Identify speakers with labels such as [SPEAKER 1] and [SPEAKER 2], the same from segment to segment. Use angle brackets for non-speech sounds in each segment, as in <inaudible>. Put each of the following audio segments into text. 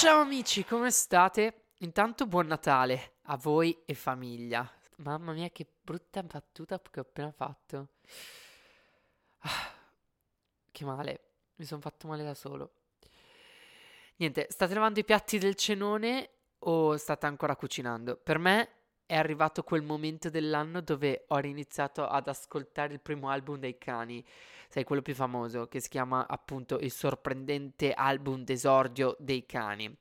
[SPEAKER 1] Ciao amici, come state? Intanto buon Natale a voi e famiglia. Mamma mia, che brutta battuta che ho appena fatto. Ah, che male, mi sono fatto male da solo. Niente, state lavando i piatti del cenone o state ancora cucinando? Per me è arrivato quel momento dell'anno dove ho iniziato ad ascoltare il primo album dei cani, sai, quello più famoso, che si chiama appunto Il sorprendente album d'esordio dei cani.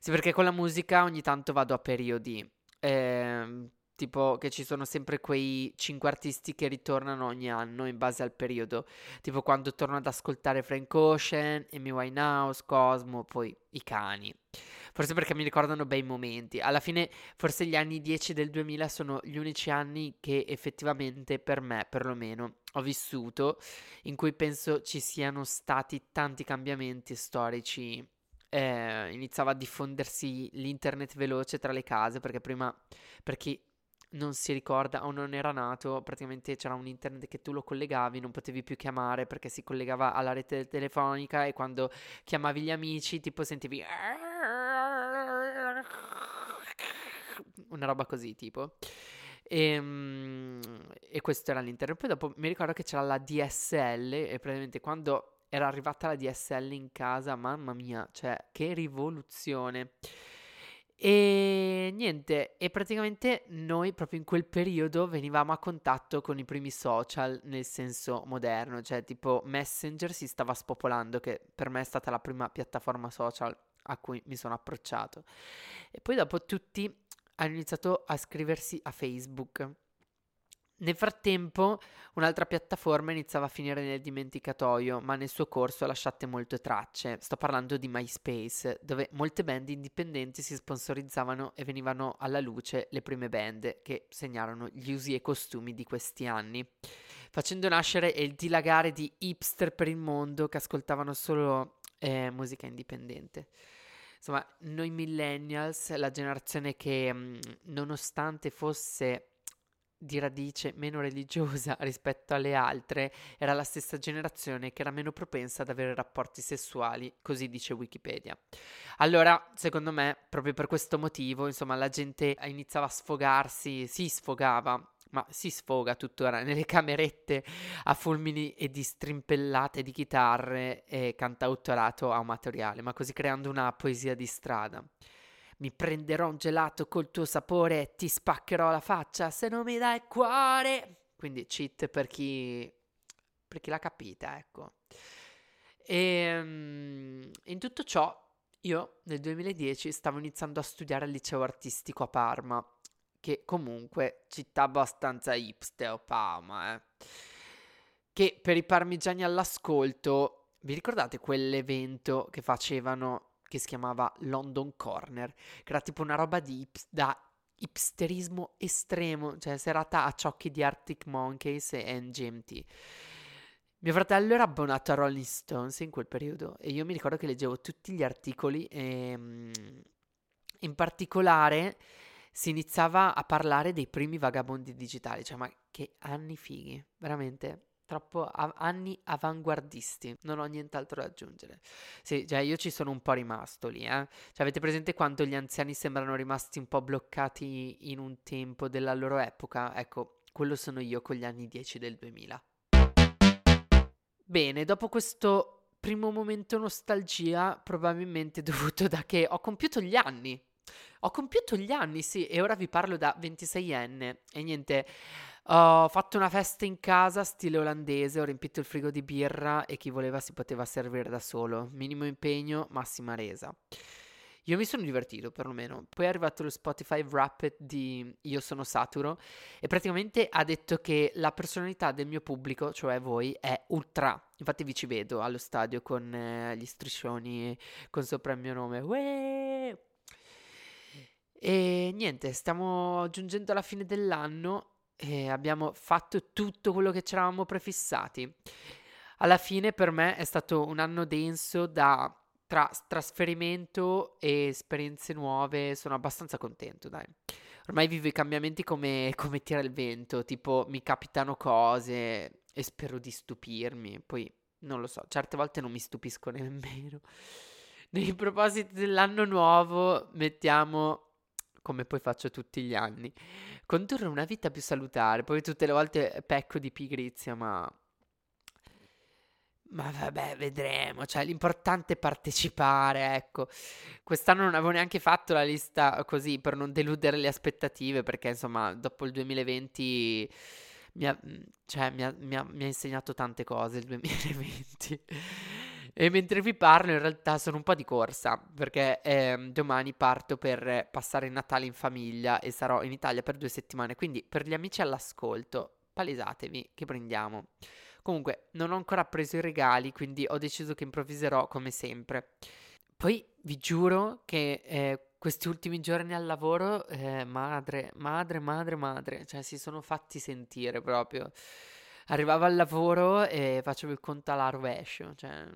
[SPEAKER 1] Sì, perché con la musica ogni tanto vado a periodi. Eh, tipo che ci sono sempre quei cinque artisti che ritornano ogni anno in base al periodo, tipo quando torno ad ascoltare Frank Ocean, Amy Winehouse, Cosmo, poi i cani. Forse perché mi ricordano bei momenti. Alla fine, forse gli anni 10 del 2000 sono gli unici anni che effettivamente per me, perlomeno, ho vissuto, in cui penso ci siano stati tanti cambiamenti storici. Eh, iniziava a diffondersi l'internet veloce tra le case, perché prima, per chi non si ricorda o non era nato, praticamente c'era un internet che tu lo collegavi, non potevi più chiamare perché si collegava alla rete telefonica e quando chiamavi gli amici tipo sentivi una roba così tipo. E, ehm, e, questo era l'interno. Poi dopo mi ricordo che c'era la DSL e praticamente quando era arrivata la DSL in casa, mamma mia, cioè che rivoluzione. E niente, e praticamente noi proprio in quel periodo venivamo a contatto con i primi social nel senso moderno, cioè tipo Messenger si stava spopolando, che per me è stata la prima piattaforma social a cui mi sono approcciato. E poi dopo tutti hanno iniziato a scriversi a Facebook. Nel frattempo, un'altra piattaforma iniziava a finire nel dimenticatoio, ma nel suo corso lasciate molte tracce. Sto parlando di MySpace, dove molte band indipendenti si sponsorizzavano e venivano alla luce le prime band che segnarono gli usi e costumi di questi anni, facendo nascere il dilagare di hipster per il mondo che ascoltavano solo eh, musica indipendente. Insomma, noi millennials, la generazione che mm, nonostante fosse di radice meno religiosa <laughs> rispetto alle altre, era la stessa generazione che era meno propensa ad avere rapporti sessuali, così dice Wikipedia. Allora, secondo me, proprio per questo motivo, insomma, la gente iniziava a sfogarsi, si sfogava ma si sfoga tuttora nelle camerette a fulmini e di strimpellate di chitarre e cantautorato amatoriale, ma così creando una poesia di strada. Mi prenderò un gelato col tuo sapore e ti spaccherò la faccia se non mi dai cuore. Quindi cheat per chi, per chi l'ha capita, ecco. E um, in tutto ciò io nel 2010 stavo iniziando a studiare al liceo artistico a Parma che comunque città abbastanza hipster Parma, eh. Che per i parmigiani all'ascolto, vi ricordate quell'evento che facevano che si chiamava London Corner, che era tipo una roba di ips- da hipsterismo estremo, cioè serata a ciocchi di Arctic Monkeys e NGMT. Mio fratello era abbonato a Rolling Stones in quel periodo e io mi ricordo che leggevo tutti gli articoli e mm, in particolare si iniziava a parlare dei primi vagabondi digitali, cioè ma che anni fighi, veramente troppo a- anni avanguardisti, non ho nient'altro da aggiungere. Sì, cioè io ci sono un po' rimasto lì, eh. Cioè avete presente quando gli anziani sembrano rimasti un po' bloccati in un tempo della loro epoca? Ecco, quello sono io con gli anni 10 del 2000. Bene, dopo questo primo momento nostalgia, probabilmente <laughs> dovuto da che ho compiuto gli anni, ho compiuto gli anni, sì, e ora vi parlo da 26enne. E niente, ho fatto una festa in casa, stile olandese, ho riempito il frigo di birra e chi voleva si poteva servire da solo. Minimo impegno, massima resa. Io mi sono divertito perlomeno. Poi è arrivato lo Spotify Wrapped di Io sono saturo e praticamente ha detto che la personalità del mio pubblico, cioè voi, è ultra. Infatti vi ci vedo allo stadio con eh, gli striscioni con sopra il mio nome. Ueeh! E niente, stiamo giungendo alla fine dell'anno e abbiamo fatto tutto quello che ci eravamo prefissati. Alla fine per me è stato un anno denso da tra trasferimento e esperienze nuove, sono abbastanza contento, dai. Ormai vivo i cambiamenti come, come tira il vento, tipo mi capitano cose e spero di stupirmi, poi non lo so, certe volte non mi stupisco <laughs> nemmeno. nei propositi dell'anno nuovo mettiamo, come poi faccio tutti gli anni, condurre una vita più salutare. Poi tutte le volte pecco di pigrizia, ma ma vabbè, vedremo. Cioè, l'importante è partecipare, ecco. Quest'anno non avevo neanche fatto la lista così per non deludere le aspettative, perché insomma, dopo il 2020 mi ha, cioè, mi ha, mi ha, mi ha insegnato tante cose il <laughs> 2020. E mentre vi parlo, in realtà sono un po' di corsa, perché eh, domani parto per passare il Natale in famiglia e sarò in Italia per due settimane. Quindi, per gli amici all'ascolto, palesatevi che prendiamo. Comunque, non ho ancora preso i regali, quindi ho deciso che improvviserò come sempre. Poi vi giuro che eh, questi ultimi giorni al lavoro, eh, madre, madre, madre, madre, cioè si sono fatti sentire proprio. Arrivavo al lavoro e facevo il conto alla rovescio, cioè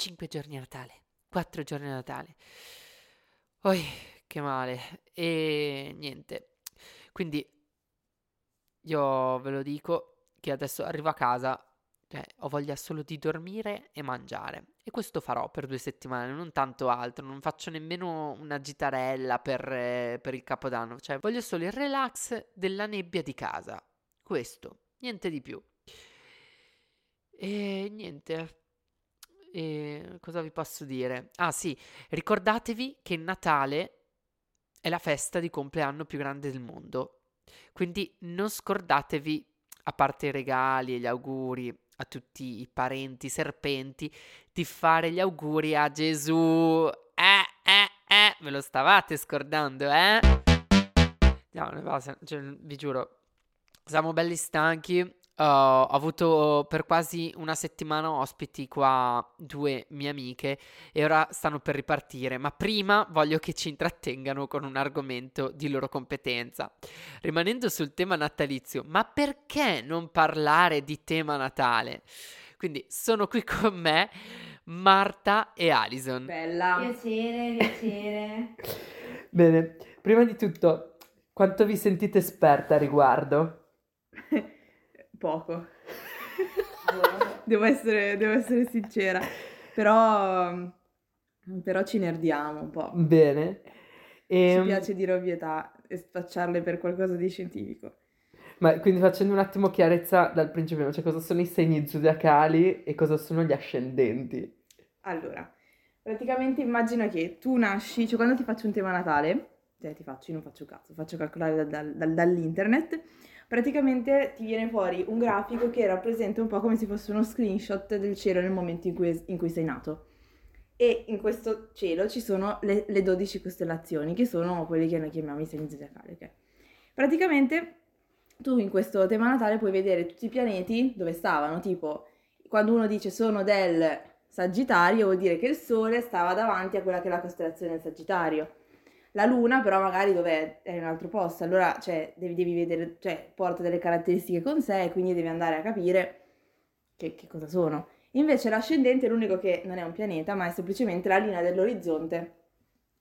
[SPEAKER 1] 5 giorni a Natale, 4 giorni a Natale. Oi, che male. E niente. Quindi io ve lo dico, che adesso arrivo a casa, cioè, ho voglia solo di dormire e mangiare. E questo farò per due settimane, non tanto altro. Non faccio nemmeno una gitarella per, eh, per il capodanno. Cioè, voglio solo il relax della nebbia di casa. Questo, niente di più. E niente. E cosa vi posso dire? Ah sì, ricordatevi che Natale è la festa di compleanno più grande del mondo. Quindi non scordatevi a parte i regali e gli auguri a tutti i parenti serpenti, di fare gli auguri a Gesù. Eh, eh, eh, ve lo stavate scordando, eh? Andiamo, cioè, vi giuro, siamo belli stanchi, Uh, ho avuto per quasi una settimana ospiti qua due mie amiche e ora stanno per ripartire, ma prima voglio che ci intrattengano con un argomento di loro competenza. Rimanendo sul tema natalizio, ma perché non parlare di tema Natale? Quindi sono qui con me Marta e Alison.
[SPEAKER 2] Bella. Piacere, piacere. <laughs>
[SPEAKER 1] Bene, prima di tutto, quanto vi sentite esperta a riguardo?
[SPEAKER 2] Poco. <laughs> devo, essere, devo essere sincera. Però, però ci nerdiamo un po'.
[SPEAKER 1] Bene.
[SPEAKER 2] E... Ci ehm, piace dire ovvietà e spacciarle per qualcosa di scientifico.
[SPEAKER 1] Ma quindi facendo un attimo chiarezza dal principio, cioè cosa sono i segni zodiacali e cosa sono gli ascendenti?
[SPEAKER 2] Allora, praticamente immagino che tu nasci, cioè quando ti faccio un tema natale, cioè ti faccio, io non faccio cazzo, faccio calcolare dal, dal, dal, dall'internet, praticamente ti viene fuori un grafico che rappresenta un po' come se fosse uno screenshot del cielo nel momento in cui, in cui sei nato. E in questo cielo ci sono le, le 12 costellazioni, che sono quelle che noi chiamiamo i segni zodiacali. Okay? Praticamente tu in questo tema natale puoi vedere tutti i pianeti dove stavano, tipo quando uno dice sono del Sagittario vuol dire che il Sole stava davanti a quella che è la costellazione del Sagittario la luna però magari dov'è? È in un altro posto, allora cioè, devi, devi, vedere, cioè porta delle caratteristiche con sé e quindi devi andare a capire che, che cosa sono. Invece l'ascendente è l'unico che non è un pianeta, ma è semplicemente la linea dell'orizzonte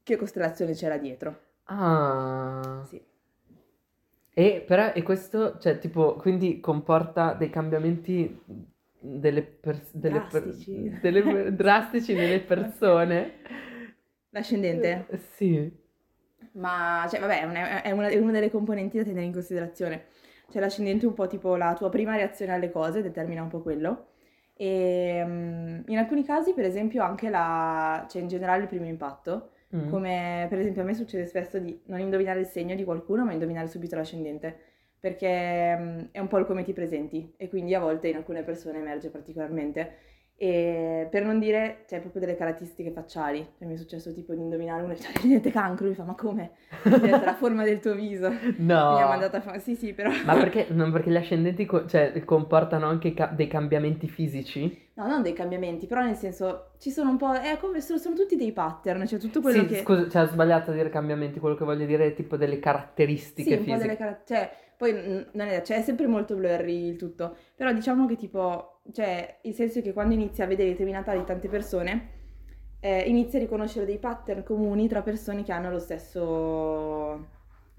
[SPEAKER 2] che costellazione c'era dietro.
[SPEAKER 1] Ah.
[SPEAKER 2] Sì.
[SPEAKER 1] E però, e questo, cioè, tipo, quindi comporta dei cambiamenti delle pers- delle
[SPEAKER 2] drastici.
[SPEAKER 1] Per- delle, drastici nelle <laughs> persone.
[SPEAKER 2] L'ascendente?
[SPEAKER 1] Sì.
[SPEAKER 2] Ma, cioè, vabbè, è una, è, una, è una delle componenti da tenere in considerazione. Cioè, l'ascendente è un po' tipo la tua prima reazione alle cose, determina un po' quello. E um, in alcuni casi, per esempio, anche la... cioè in generale il primo impatto. Mm. Come per esempio a me succede spesso di non indovinare il segno di qualcuno, ma indovinare subito l'ascendente. Perché um, è un po' il come ti presenti e quindi a volte in alcune persone emerge particolarmente. E per non dire, cioè, proprio delle caratteristiche facciali. Cioè, mi è successo tipo di indovinare uno e cioè, <laughs> niente cancro, mi fa, ma come? la forma del tuo viso. <laughs>
[SPEAKER 1] No.
[SPEAKER 2] Mi ha mandato a fare, sì sì, però...
[SPEAKER 1] Ma perché, non perché gli ascendenti co- cioè, comportano anche ca- dei cambiamenti fisici?
[SPEAKER 2] No, non dei cambiamenti, però nel senso, ci sono un po', è come, sono, sono tutti dei pattern, cioè tutto quello
[SPEAKER 1] sì,
[SPEAKER 2] che...
[SPEAKER 1] scusa, cioè ho sbagliato a dire cambiamenti, quello che voglio dire è tipo delle caratteristiche
[SPEAKER 2] sì,
[SPEAKER 1] fisiche.
[SPEAKER 2] un po' delle caratteristiche, cioè poi non è, cioè, è sempre molto blurry il tutto, però diciamo che tipo, cioè, il senso è che quando inizi a vedere natali di tante persone, eh, inizi a riconoscere dei pattern comuni tra persone che hanno lo stesso,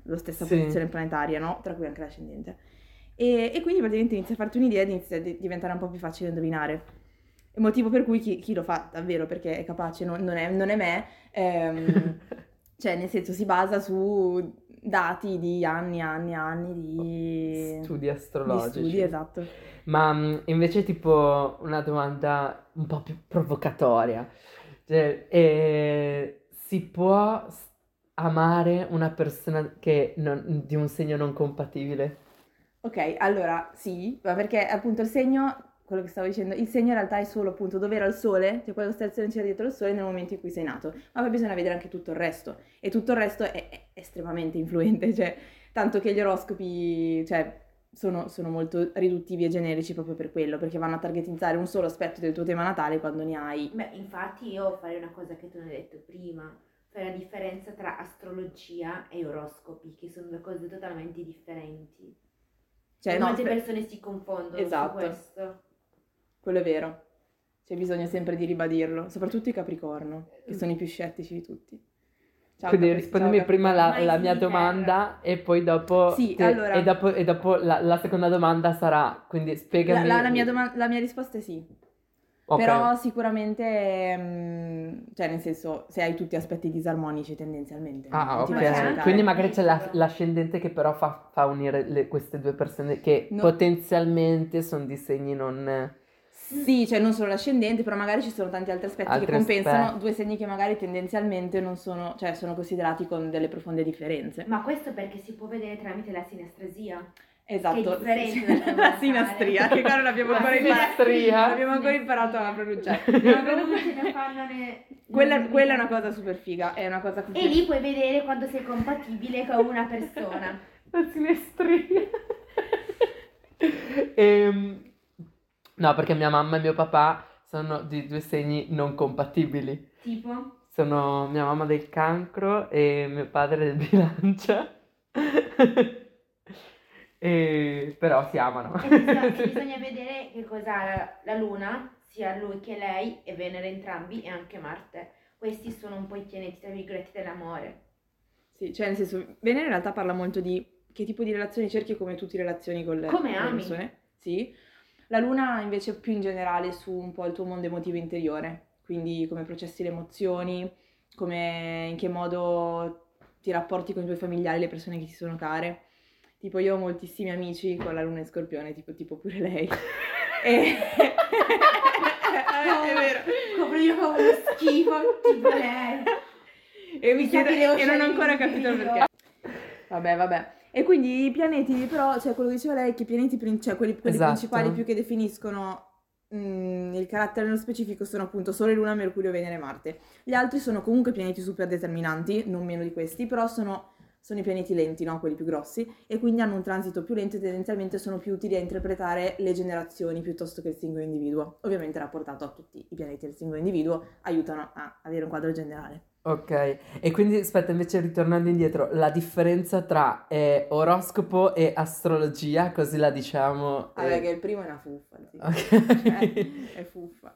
[SPEAKER 2] lo stessa sì. posizione planetaria, no? Tra cui anche l'ascendente. E, e quindi praticamente inizi a farti un'idea e inizia a diventare un po' più facile indovinare. Il motivo per cui chi, chi lo fa davvero perché è capace, non, non, è, non è, me, ehm, <laughs> cioè nel senso si basa su dati di anni, e anni, e anni di
[SPEAKER 1] studi astrologici.
[SPEAKER 2] Di studi, esatto.
[SPEAKER 1] Ma mm, invece tipo una domanda un po' più provocatoria. Cioè, eh, si può amare una persona che non, di un segno non compatibile?
[SPEAKER 2] Ok, allora sì, ma perché appunto il segno quello che stavo dicendo, il segno in realtà è solo appunto dove era il sole, cioè quella costellazione c'era dietro il sole nel momento in cui sei nato, ma poi bisogna vedere anche tutto il resto e tutto il resto è estremamente influente, cioè tanto che gli oroscopi, cioè sono, sono, molto riduttivi e generici proprio per quello, perché vanno a targetizzare un solo aspetto del tuo tema natale quando ne hai.
[SPEAKER 3] Beh, infatti io farei una cosa che tu non hai detto prima, fare la differenza tra astrologia e oroscopi, che sono due cose totalmente differenti. Cioè, no, molte per... persone si confondono esatto. su questo.
[SPEAKER 2] Quello è vero. C'è bisogno sempre di ribadirlo, soprattutto i Capricorno, che sono i più scettici di tutti.
[SPEAKER 1] Ciao, Quindi Capri- rispondimi ciao, prima la, la mia domanda e poi dopo,
[SPEAKER 2] sì,
[SPEAKER 1] te,
[SPEAKER 2] allora,
[SPEAKER 1] e dopo, e dopo la, la, seconda domanda sarà, quindi spiegami.
[SPEAKER 2] La, la, mia, doma- la mia risposta è sì. Okay. Però sicuramente, mh, mm, cioè nel senso, se hai tutti aspetti disarmonici tendenzialmente.
[SPEAKER 1] Ah, ok. Quindi magari c'è la, l'ascendente che però fa, fa unire le, queste due persone che no. potenzialmente sono di segni non...
[SPEAKER 2] Sì, cioè non solo l'ascendente, però magari ci sono tanti altri aspetti altri che compensano aspetti. due segni che magari tendenzialmente non sono, cioè sono considerati con delle profonde differenze.
[SPEAKER 3] Ma questo perché si può vedere tramite la sinestresia.
[SPEAKER 2] Esatto, <laughs> la sinastria, che qua non abbiamo ancora imparato, abbiamo ancora imparato a pronunciare. <laughs> quella, quella è una cosa super figa, è una cosa
[SPEAKER 3] E lì puoi vedere quando sei compatibile con una persona. <laughs>
[SPEAKER 1] La sinestria. ehm No, perché mia mamma e mio papà sono di due segni non compatibili.
[SPEAKER 3] Tipo?
[SPEAKER 1] Sono mia mamma del cancro e mio padre del <laughs> bilancia. e... Però si amano.
[SPEAKER 3] E bisogna, <laughs> bisogna vedere che cosa la, la luna, sia lui che lei, e Venere entrambi, e anche Marte. Questi sono un po' i pianeti, tra virgolette, dell'amore.
[SPEAKER 2] Sì, cioè nel senso, Venere in realtà parla molto di che tipo di relazioni cerchi come tu ti relazioni con le,
[SPEAKER 3] come
[SPEAKER 2] con le persone. Sì la luna invece più in generale su un po' il tuo mondo emotivo interiore, quindi come processi le emozioni, come in che modo ti rapporti con i tuoi familiari, le persone che ti sono care. Tipo io ho moltissimi amici con la luna in scorpione, tipo, tipo pure lei. <laughs> e...
[SPEAKER 3] è vero. Come io fa uno schifo, tipo lei.
[SPEAKER 2] E mi chiedo, e non ho ancora capito il perché. Vabbè, vabbè. E quindi i pianeti, però, cioè quello che diceva lei, che i pianeti, cioè quelli, quelli esatto. principali più che definiscono mh, mm, il carattere nello specifico sono appunto Sole, Luna, Mercurio, Venere e Marte. Gli altri sono comunque pianeti super determinanti, non meno di questi, però sono, sono i pianeti lenti, no? Quelli più grossi, e quindi hanno un transito più lento e tendenzialmente sono più utili a interpretare le generazioni piuttosto che il singolo individuo. Ovviamente rapportato a tutti i pianeti del singolo individuo, aiutano a avere un quadro generale.
[SPEAKER 1] Ok, e quindi aspetta, invece ritornando indietro, la differenza tra eh, oroscopo e astrologia, così la diciamo.
[SPEAKER 2] Vabbè, eh... che il primo è una fuffa, sì. Ok. Eh, <laughs> è fuffa.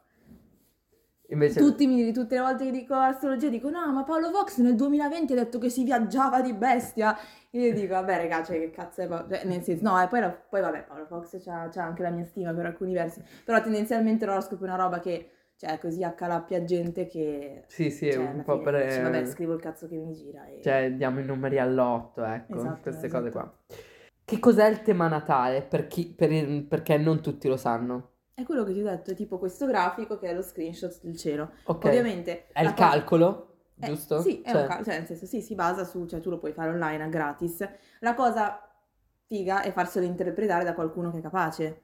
[SPEAKER 2] Invece... Tutti mi, tutte le volte che dico astrologia dico no, ma Paolo Vox nel 2020 ha detto che si viaggiava di bestia. Io dico, vabbè raga, cioè che cazzo è Paolo... Cioè, nel senso, no, e poi, la... poi vabbè, Paolo Vox c'ha, c'ha anche la mia stima per alcuni versi, però tendenzialmente l'oroscopo è una roba che cioè così accalapia gente che...
[SPEAKER 1] Sì, sì, cioè, un po' per...
[SPEAKER 2] Dice, vabbè, scrivo il cazzo che mi gira. E...
[SPEAKER 1] Cioè, diamo i numeri all'otto, ecco, esatto, queste esatto. cose qua. Che cos'è il tema natale per chi, per il, perché non tutti lo sanno?
[SPEAKER 2] È quello che ti ho detto, è tipo questo grafico che è lo screenshot del cielo. Ok. Ovviamente...
[SPEAKER 1] È il calcolo? Eh, giusto?
[SPEAKER 2] Sì, è cioè... un cal- cioè nel senso sì, si basa su, cioè tu lo puoi fare online a gratis. La cosa figa è farselo interpretare da qualcuno che è capace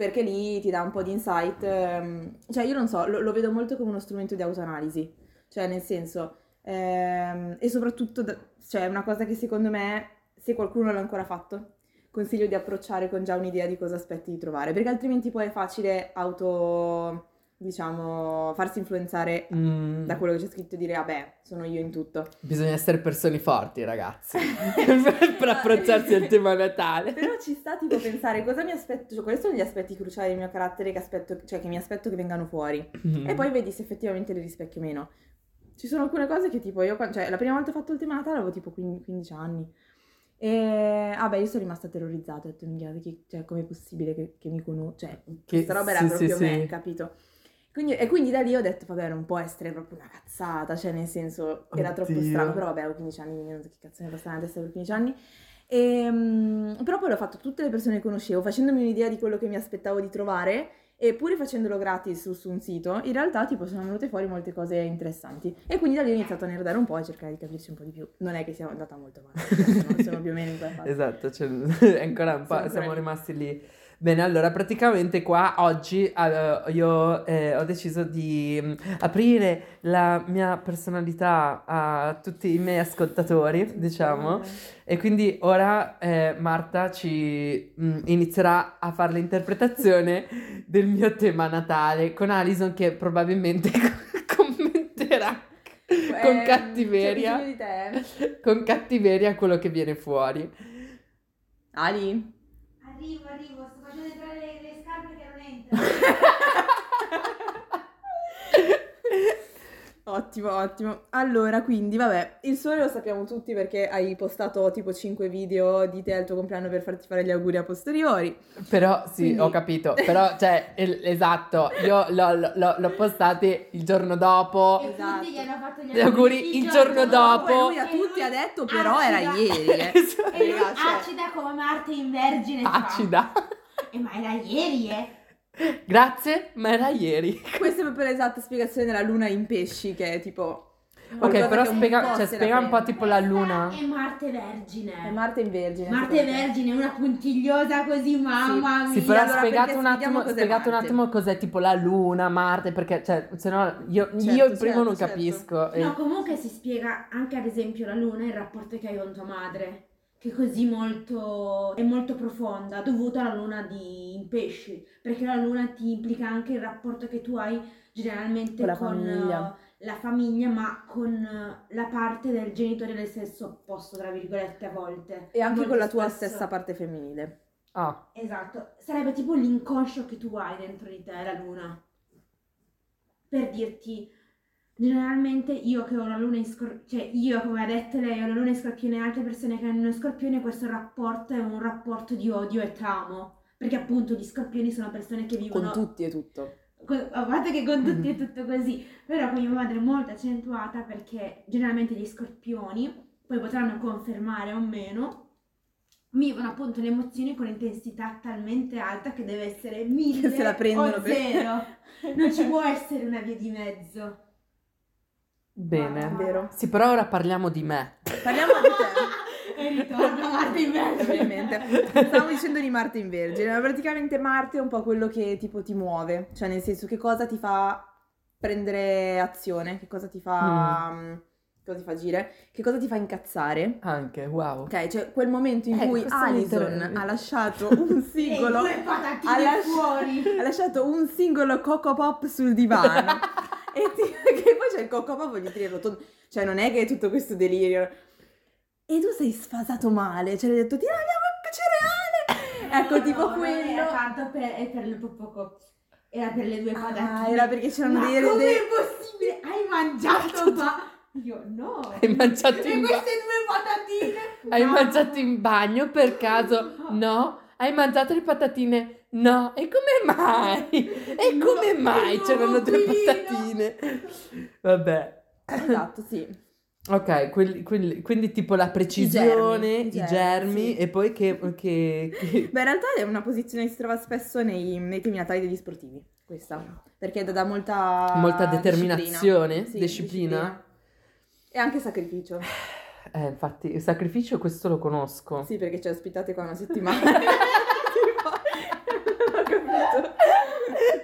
[SPEAKER 2] perché lì ti dà un po' di insight. Ehm, cioè, io non so, lo, lo, vedo molto come uno strumento di autoanalisi, cioè nel senso, ehm, e soprattutto, cioè, una cosa che secondo me, se qualcuno non l'ha ancora fatto, consiglio di approcciare con già un'idea di cosa aspetti di trovare, perché altrimenti poi è facile auto diciamo, farsi influenzare mm. da quello che c'è scritto e dire, vabbè, sono io in tutto.
[SPEAKER 1] Bisogna essere persone forti, ragazzi, <laughs> per approcciarsi al tema Natale.
[SPEAKER 2] Però ci sta tipo pensare cosa mi aspetto, cioè quali sono gli aspetti cruciali del mio carattere che aspetto, cioè che mi aspetto che vengano fuori. Mm. E poi vedi se effettivamente li rispecchio o meno. Ci sono alcune cose che tipo io, cioè la prima volta che ho fatto il tema Natale avevo tipo 15 anni. E vabbè, io sono rimasta terrorizzata, ho detto, minchia, cioè, com'è possibile che, che mi conosco? Cioè, che, questa roba era sì, proprio sì, me, sì. capito? Quindi, e quindi da lì ho detto, vabbè, non può essere proprio una cazzata, cioè nel senso, era Oddio. troppo strano, però vabbè, ho 15 anni, quindi non so che cazzo ne basta la testa per 15 anni. E, um, però poi l'ho fatto tutte le persone che conoscevo, facendomi un'idea di quello che mi aspettavo di trovare e pure facendolo gratis su, su, un sito, in realtà tipo sono venute fuori molte cose interessanti. E quindi da lì ho iniziato a nerdare un po' e cercare di capirci un po' di più. Non è che sia andata molto male, sono, sono più o meno in quella fase. <laughs>
[SPEAKER 1] Esatto, cioè, <laughs> ancora un po', siamo rimasti lì Bene, allora praticamente qua oggi uh, io eh, ho deciso di um, aprire la mia personalità a tutti i miei ascoltatori, diciamo, e quindi ora eh, Marta ci um, inizierà a fare l'interpretazione del mio tema natale con Alison che probabilmente <laughs> commenterà con eh, cattiveria con cattiveria quello che viene fuori.
[SPEAKER 2] Ali?
[SPEAKER 3] Arrivo, arrivo, sto facendo entrare le, le scarpe che non entrano. <laughs>
[SPEAKER 2] Ottimo, ottimo. Allora, quindi, vabbè, il sole lo sappiamo tutti perché hai postato tipo 5 video di te al tuo compleanno per farti fare gli auguri a posteriori.
[SPEAKER 1] Però, sì, quindi... ho capito. Però, cioè, el- esatto, io l'ho, l'ho, l'ho postati il giorno dopo.
[SPEAKER 3] Esatto. tutti gli hanno fatto
[SPEAKER 1] gli auguri il, il giorno, giorno dopo. dopo.
[SPEAKER 2] lui a tutti ha detto, però acida. era ieri. Eh. <laughs> <laughs>
[SPEAKER 3] esatto. E lui cioè... acida come Marte in Vergine.
[SPEAKER 1] Acida.
[SPEAKER 3] E ma era ieri, eh.
[SPEAKER 1] Grazie, ma era ieri. <laughs>
[SPEAKER 2] Questa è proprio l'esatta spiegazione della luna in pesci, che è tipo...
[SPEAKER 1] Ok, però spiega, cioè, spiega un po' tipo la luna.
[SPEAKER 3] È Marte Vergine.
[SPEAKER 2] È Marte in Vergine.
[SPEAKER 3] Marte Vergine, una puntigliosa così, mamma
[SPEAKER 1] sì. mia. Sì, però allora, spiegate, un attimo, spiegate un attimo cos'è tipo la luna, Marte, perché cioè, se no io, certo, io il primo certo, non certo. capisco.
[SPEAKER 3] No, comunque si spiega anche ad esempio la luna il rapporto che hai con tua madre che così molto, è molto profonda, dovuta alla luna di in pesci, perché la luna ti implica anche il rapporto che tu hai generalmente con, la, con famiglia. Uh, la famiglia, ma con uh, la parte del genitore del sesso opposto, tra virgolette, a volte.
[SPEAKER 2] E anche Molto con la tua spesso. stessa parte femminile.
[SPEAKER 1] Ah.
[SPEAKER 3] Esatto, sarebbe tipo l'inconscio che tu hai dentro di te, la luna. Per dirti, Generalmente io che ho la luna in scorpione, cioè io come ha detto lei ho la luna in scorpione e altre persone che hanno scorpione, questo rapporto è un rapporto di odio e tramo. Perché appunto gli scorpioni sono persone che vivono...
[SPEAKER 2] Con tutti e tutto.
[SPEAKER 3] Con, a parte che con tutti è <laughs> tutto così, però con mia madre è molto accentuata perché generalmente gli scorpioni, poi potranno confermare o meno, vivono appunto le emozioni con intensità talmente alta che deve essere mille che se la prendono o zero. <laughs> non ci può essere una via di mezzo.
[SPEAKER 1] Bene, ah, vero. Sì, però ora parliamo di me.
[SPEAKER 2] Parliamo di
[SPEAKER 3] te. <laughs> e ritorno <laughs> Marte in Vergine.
[SPEAKER 2] Ovviamente. Stavo dicendo di Marte in Vergine, ma praticamente Marte è un po' quello che tipo ti muove, cioè nel senso che cosa ti fa prendere azione, che cosa ti fa... Mm. Cosa ti fa agire? Che cosa ti fa incazzare?
[SPEAKER 1] Anche, wow.
[SPEAKER 2] Ok, cioè quel momento in eh, cui Alison ha lasciato un <laughs> singolo.
[SPEAKER 3] ha, las-
[SPEAKER 2] ha lasciato un singolo Coco Pop sul divano. E ti, <laughs> che poi c'è il cocco proprio di tiri rotondo. Cioè, non è che è tutto questo delirio. E tu sei sfasato male, cioè hai detto ti andiamo a cereale! <laughs> Ecco, no, tipo
[SPEAKER 3] no,
[SPEAKER 2] quello.
[SPEAKER 3] Era tanto per, è per il poco. Era per le due ah, patatine.
[SPEAKER 2] Ah, era perché c'erano dei...
[SPEAKER 3] Ma com'è possibile? Hai mangiato ma... Io no.
[SPEAKER 1] Hai mangiato in
[SPEAKER 3] bagno. Queste due patatine?
[SPEAKER 1] Hai no. mangiato in bagno per <laughs> caso? No. Hai mangiato le patatine? No. E come mai? E come no, mai c'erano due patatine? Vabbè.
[SPEAKER 2] Esatto, sì.
[SPEAKER 1] Ok, quelli, quelli, quindi tipo la precisione, i germi, i germi, germi sì. e poi che, che, che,
[SPEAKER 2] Beh, in realtà è una posizione che si trova spesso nei, nei temi natali degli sportivi, questa, perché dà molta...
[SPEAKER 1] Molta determinazione, disciplina. Sì, disciplina. disciplina.
[SPEAKER 2] E anche sacrificio.
[SPEAKER 1] Eh, infatti, il sacrificio questo lo conosco.
[SPEAKER 2] Sì, perché ci ospitate qua una settimana. <laughs> <laughs>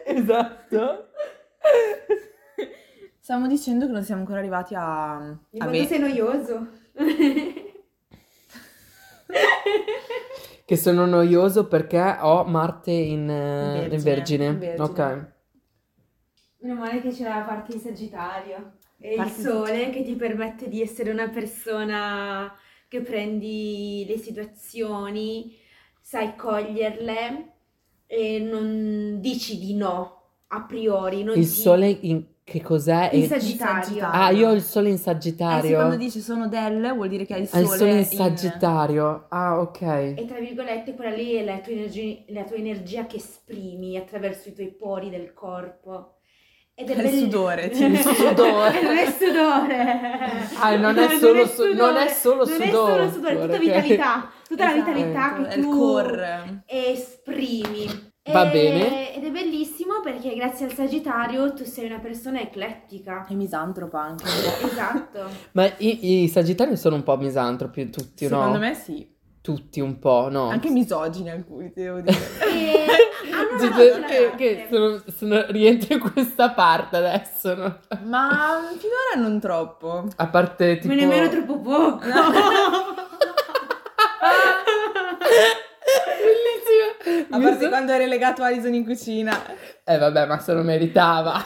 [SPEAKER 1] esatto.
[SPEAKER 2] Stiamo dicendo che non siamo ancora arrivati a...
[SPEAKER 3] Il a mondo sei noioso.
[SPEAKER 1] che sono noioso perché ho Marte in, vergine. in vergine. In vergine. Ok.
[SPEAKER 3] Meno male che c'è la parte in Sagittario. E il sole che ti permette di essere una persona che prendi le situazioni, sai coglierle e non dici di no a priori. il
[SPEAKER 1] ti... sole in che cos'è?
[SPEAKER 3] In sagittario.
[SPEAKER 1] Ah, io ho il sole in Sagittario. Eh sì,
[SPEAKER 2] quando dici sono del, vuol dire che hai il sole,
[SPEAKER 1] il sole in Sagittario. In... Ah, ok.
[SPEAKER 3] E tra virgolette, quella lì è la tua, energia, la tua energia che esprimi attraverso i tuoi pori del corpo.
[SPEAKER 2] Ed è, è il sudore, <laughs> ti
[SPEAKER 3] il sudore. non è sudore.
[SPEAKER 1] Ah, non è solo, non è sudore. Non è solo
[SPEAKER 3] non
[SPEAKER 1] sudore.
[SPEAKER 3] È solo sudore, tutta okay. vitalità. Tutta esatto. la vitalità che
[SPEAKER 2] è tu
[SPEAKER 3] esprimi.
[SPEAKER 1] Va
[SPEAKER 3] e,
[SPEAKER 1] bene.
[SPEAKER 3] Ed è bellissimo perché grazie al Sagittario tu sei una persona eclettica.
[SPEAKER 2] E misantropa anche.
[SPEAKER 3] esatto.
[SPEAKER 1] Ma i, i Sagittari sono un po' misantropi tutti,
[SPEAKER 2] Secondo
[SPEAKER 1] no?
[SPEAKER 2] Secondo me sì.
[SPEAKER 1] Tutti un po', no?
[SPEAKER 2] Anche misogini alcuni, devo dire.
[SPEAKER 3] e...
[SPEAKER 1] che, che sono, sono, rientro in questa parte adesso, no?
[SPEAKER 2] Ma <laughs> finora non troppo.
[SPEAKER 1] A parte tipo...
[SPEAKER 3] Ma nemmeno troppo poco. <laughs>
[SPEAKER 2] Bellissimo. A parte so... quando eri legato a Alison in cucina.
[SPEAKER 1] Eh vabbè, ma se lo meritava. <laughs>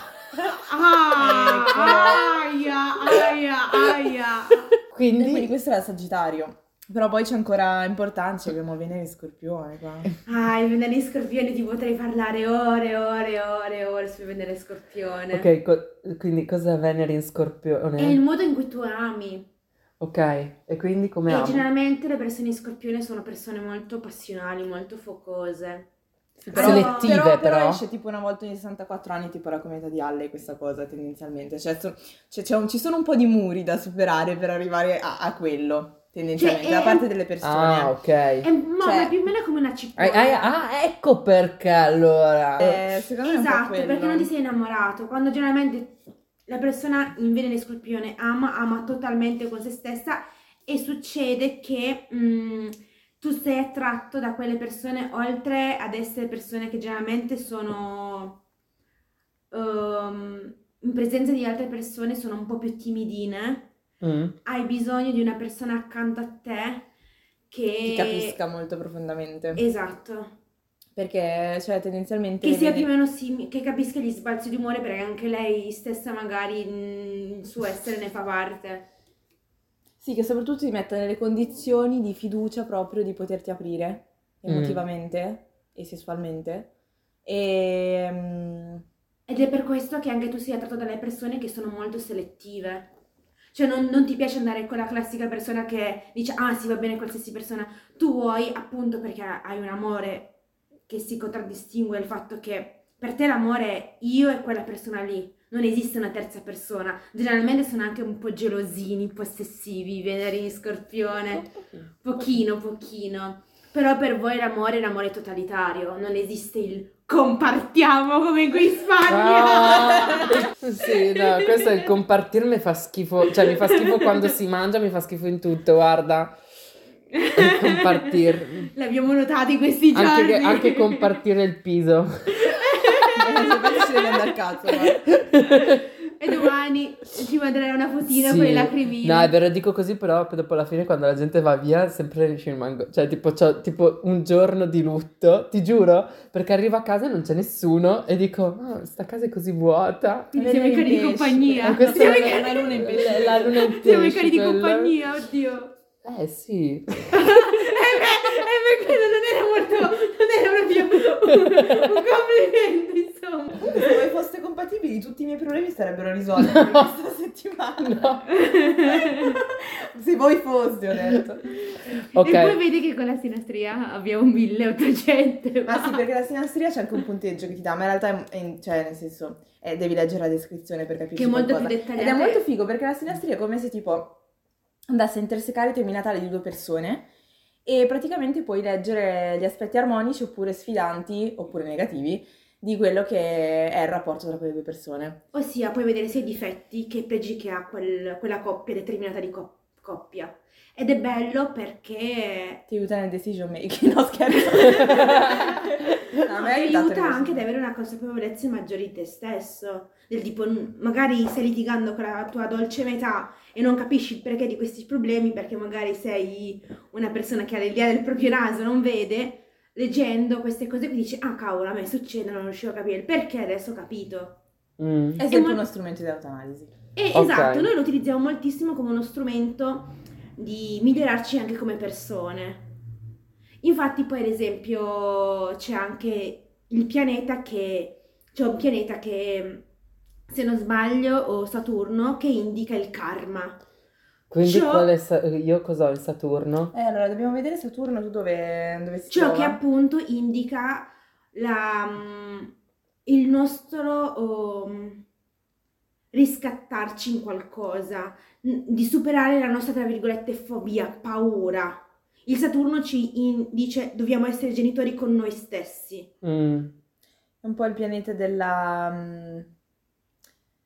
[SPEAKER 3] Ah, ecco. aia, aia, aia.
[SPEAKER 2] Quindi... quindi questo era Sagittario. Però poi c'è ancora importanza, abbiamo Venere in Scorpione qua.
[SPEAKER 3] Ah, il Venere in Scorpione ti potrei parlare ore, ore, ore, ore su Venere in Scorpione.
[SPEAKER 1] Ok, co- quindi cos'è Venere in Scorpione?
[SPEAKER 3] È il modo in cui tu ami.
[SPEAKER 1] Ok, e quindi come
[SPEAKER 3] e
[SPEAKER 1] amo?
[SPEAKER 3] generalmente le persone in Scorpione sono persone molto passionali, molto focose.
[SPEAKER 1] Però, Selettive però, però.
[SPEAKER 2] però esce tipo una volta ogni 64 anni tipo la cometa di Halle questa cosa tendenzialmente. Cioè, so, cioè un, ci sono un po' di muri da superare per arrivare a, a quello tendenzialmente cioè, da parte delle persone.
[SPEAKER 1] Ah, ok.
[SPEAKER 3] È, ma cioè, più o meno come una cipolla.
[SPEAKER 1] Ah, ah, ecco perché allora.
[SPEAKER 2] Eh, secondo me
[SPEAKER 3] esatto, perché non ti sei innamorato. Quando generalmente la persona in Venere Scorpione ama, ama totalmente con se stessa e succede che mh, mm, tu sei attratto da quelle persone oltre ad essere persone che generalmente sono um, in presenza di altre persone sono un po' più timidine mm. hai bisogno di una persona accanto a te che
[SPEAKER 2] ti capisca molto profondamente.
[SPEAKER 3] Esatto.
[SPEAKER 2] Perché, cioè, tendenzialmente...
[SPEAKER 3] Che sia più o meno simile, che capisca gli sbalzi di umore perché anche lei stessa magari il suo essere ne fa parte.
[SPEAKER 2] Sì, che soprattutto ti metta nelle condizioni di fiducia proprio di poterti aprire emotivamente mm. e sessualmente. E... Um...
[SPEAKER 3] Ed è per questo che anche tu sei attratto dalle persone che sono molto selettive. Cioè non, non, ti piace andare con la classica persona che dice ah sì va bene qualsiasi persona, tu vuoi appunto perché hai un amore che si contraddistingue il fatto che per te l'amore è io e quella persona lì, non esiste una terza persona. Generalmente sono anche un po' gelosini, possessivi, venere in scorpione, <laughs> pochino, pochino. Però per voi l'amore è un amore totalitario, non esiste il compartiamo come qui in Spagna.
[SPEAKER 1] Ah, sì, no, questo è il compartire mi fa schifo, cioè mi fa schifo quando si mangia, mi fa schifo in tutto, guarda. Il compartir.
[SPEAKER 3] L'abbiamo notato in questi giorni.
[SPEAKER 1] Anche, anche compartire il piso.
[SPEAKER 2] Eh, ci deve andare a cazzo.
[SPEAKER 3] E domani ci manderai una fotina sì. con le lacrimine.
[SPEAKER 1] No, è vero, dico così, però dopo la fine, quando la gente va via, sempre ci rimango. Cioè, tipo, tipo un giorno di lutto, ti giuro, perché arrivo a casa e non c'è nessuno e dico, oh, sta casa è così vuota.
[SPEAKER 3] Siamo i cari di compagnia.
[SPEAKER 2] Questa Siamo è la, la luna in <laughs> pesce.
[SPEAKER 1] La luna in pesce.
[SPEAKER 3] Siamo i cari di compagnia, oddio.
[SPEAKER 1] Eh sì. <laughs>
[SPEAKER 3] eh beh, perché non era molto, non era proprio un complimento, insomma.
[SPEAKER 2] Se voi foste compatibili, tutti i miei problemi sarebbero risolti no. questa settimana. No. <laughs> Se voi foste, ho detto.
[SPEAKER 3] Okay. E poi vedi che con la sinastria abbiamo 1800.
[SPEAKER 2] Ma sì, perché la sinastria c'è anche un punteggio che ti dà, ma in realtà, è, è, cioè, nel senso, è, devi leggere la descrizione per capire.
[SPEAKER 3] Che è molto più dettagliata.
[SPEAKER 2] Ed è molto figo, perché la sinastria è come se tipo andasse a intersecare i temi natali di due persone e praticamente puoi leggere gli aspetti armonici oppure sfidanti oppure negativi di quello che è il rapporto tra quelle due persone.
[SPEAKER 3] Ossia, puoi vedere sia i difetti che i pregi che ha quel, quella coppia determinata di co- coppia. Ed è bello perché...
[SPEAKER 2] Ti aiuta nel decision making, no scherzo. <laughs>
[SPEAKER 3] no, no, ti aiuta anche ad avere una consapevolezza maggiore di te stesso. Del tipo, magari stai litigando con la tua dolce metà e non capisci il perché di questi problemi perché magari sei una persona che ha l'idea del proprio naso, non vede, leggendo queste cose qui dici, ah cavolo, a me succede, non riuscivo a capire il perché, adesso ho capito.
[SPEAKER 2] Mm. È sempre mo- uno strumento di autoanalisi.
[SPEAKER 3] Okay. Esatto, noi lo utilizziamo moltissimo come uno strumento di migliorarci anche come persone. Infatti poi ad esempio c'è anche il pianeta che, c'è un pianeta che se non sbaglio o Saturno che indica il karma.
[SPEAKER 1] Quindi Ciò... qual è sa- io cosa ho il Saturno?
[SPEAKER 2] Eh allora dobbiamo vedere Saturno tu dove, dove si
[SPEAKER 3] Ciò
[SPEAKER 2] trova.
[SPEAKER 3] che appunto indica la, il nostro... Um, riscattarci in qualcosa, di superare la nostra, tra virgolette, fobia, paura. Il Saturno ci in, dice dobbiamo essere genitori con noi stessi.
[SPEAKER 2] Mm. È un po' il pianeta della, mm,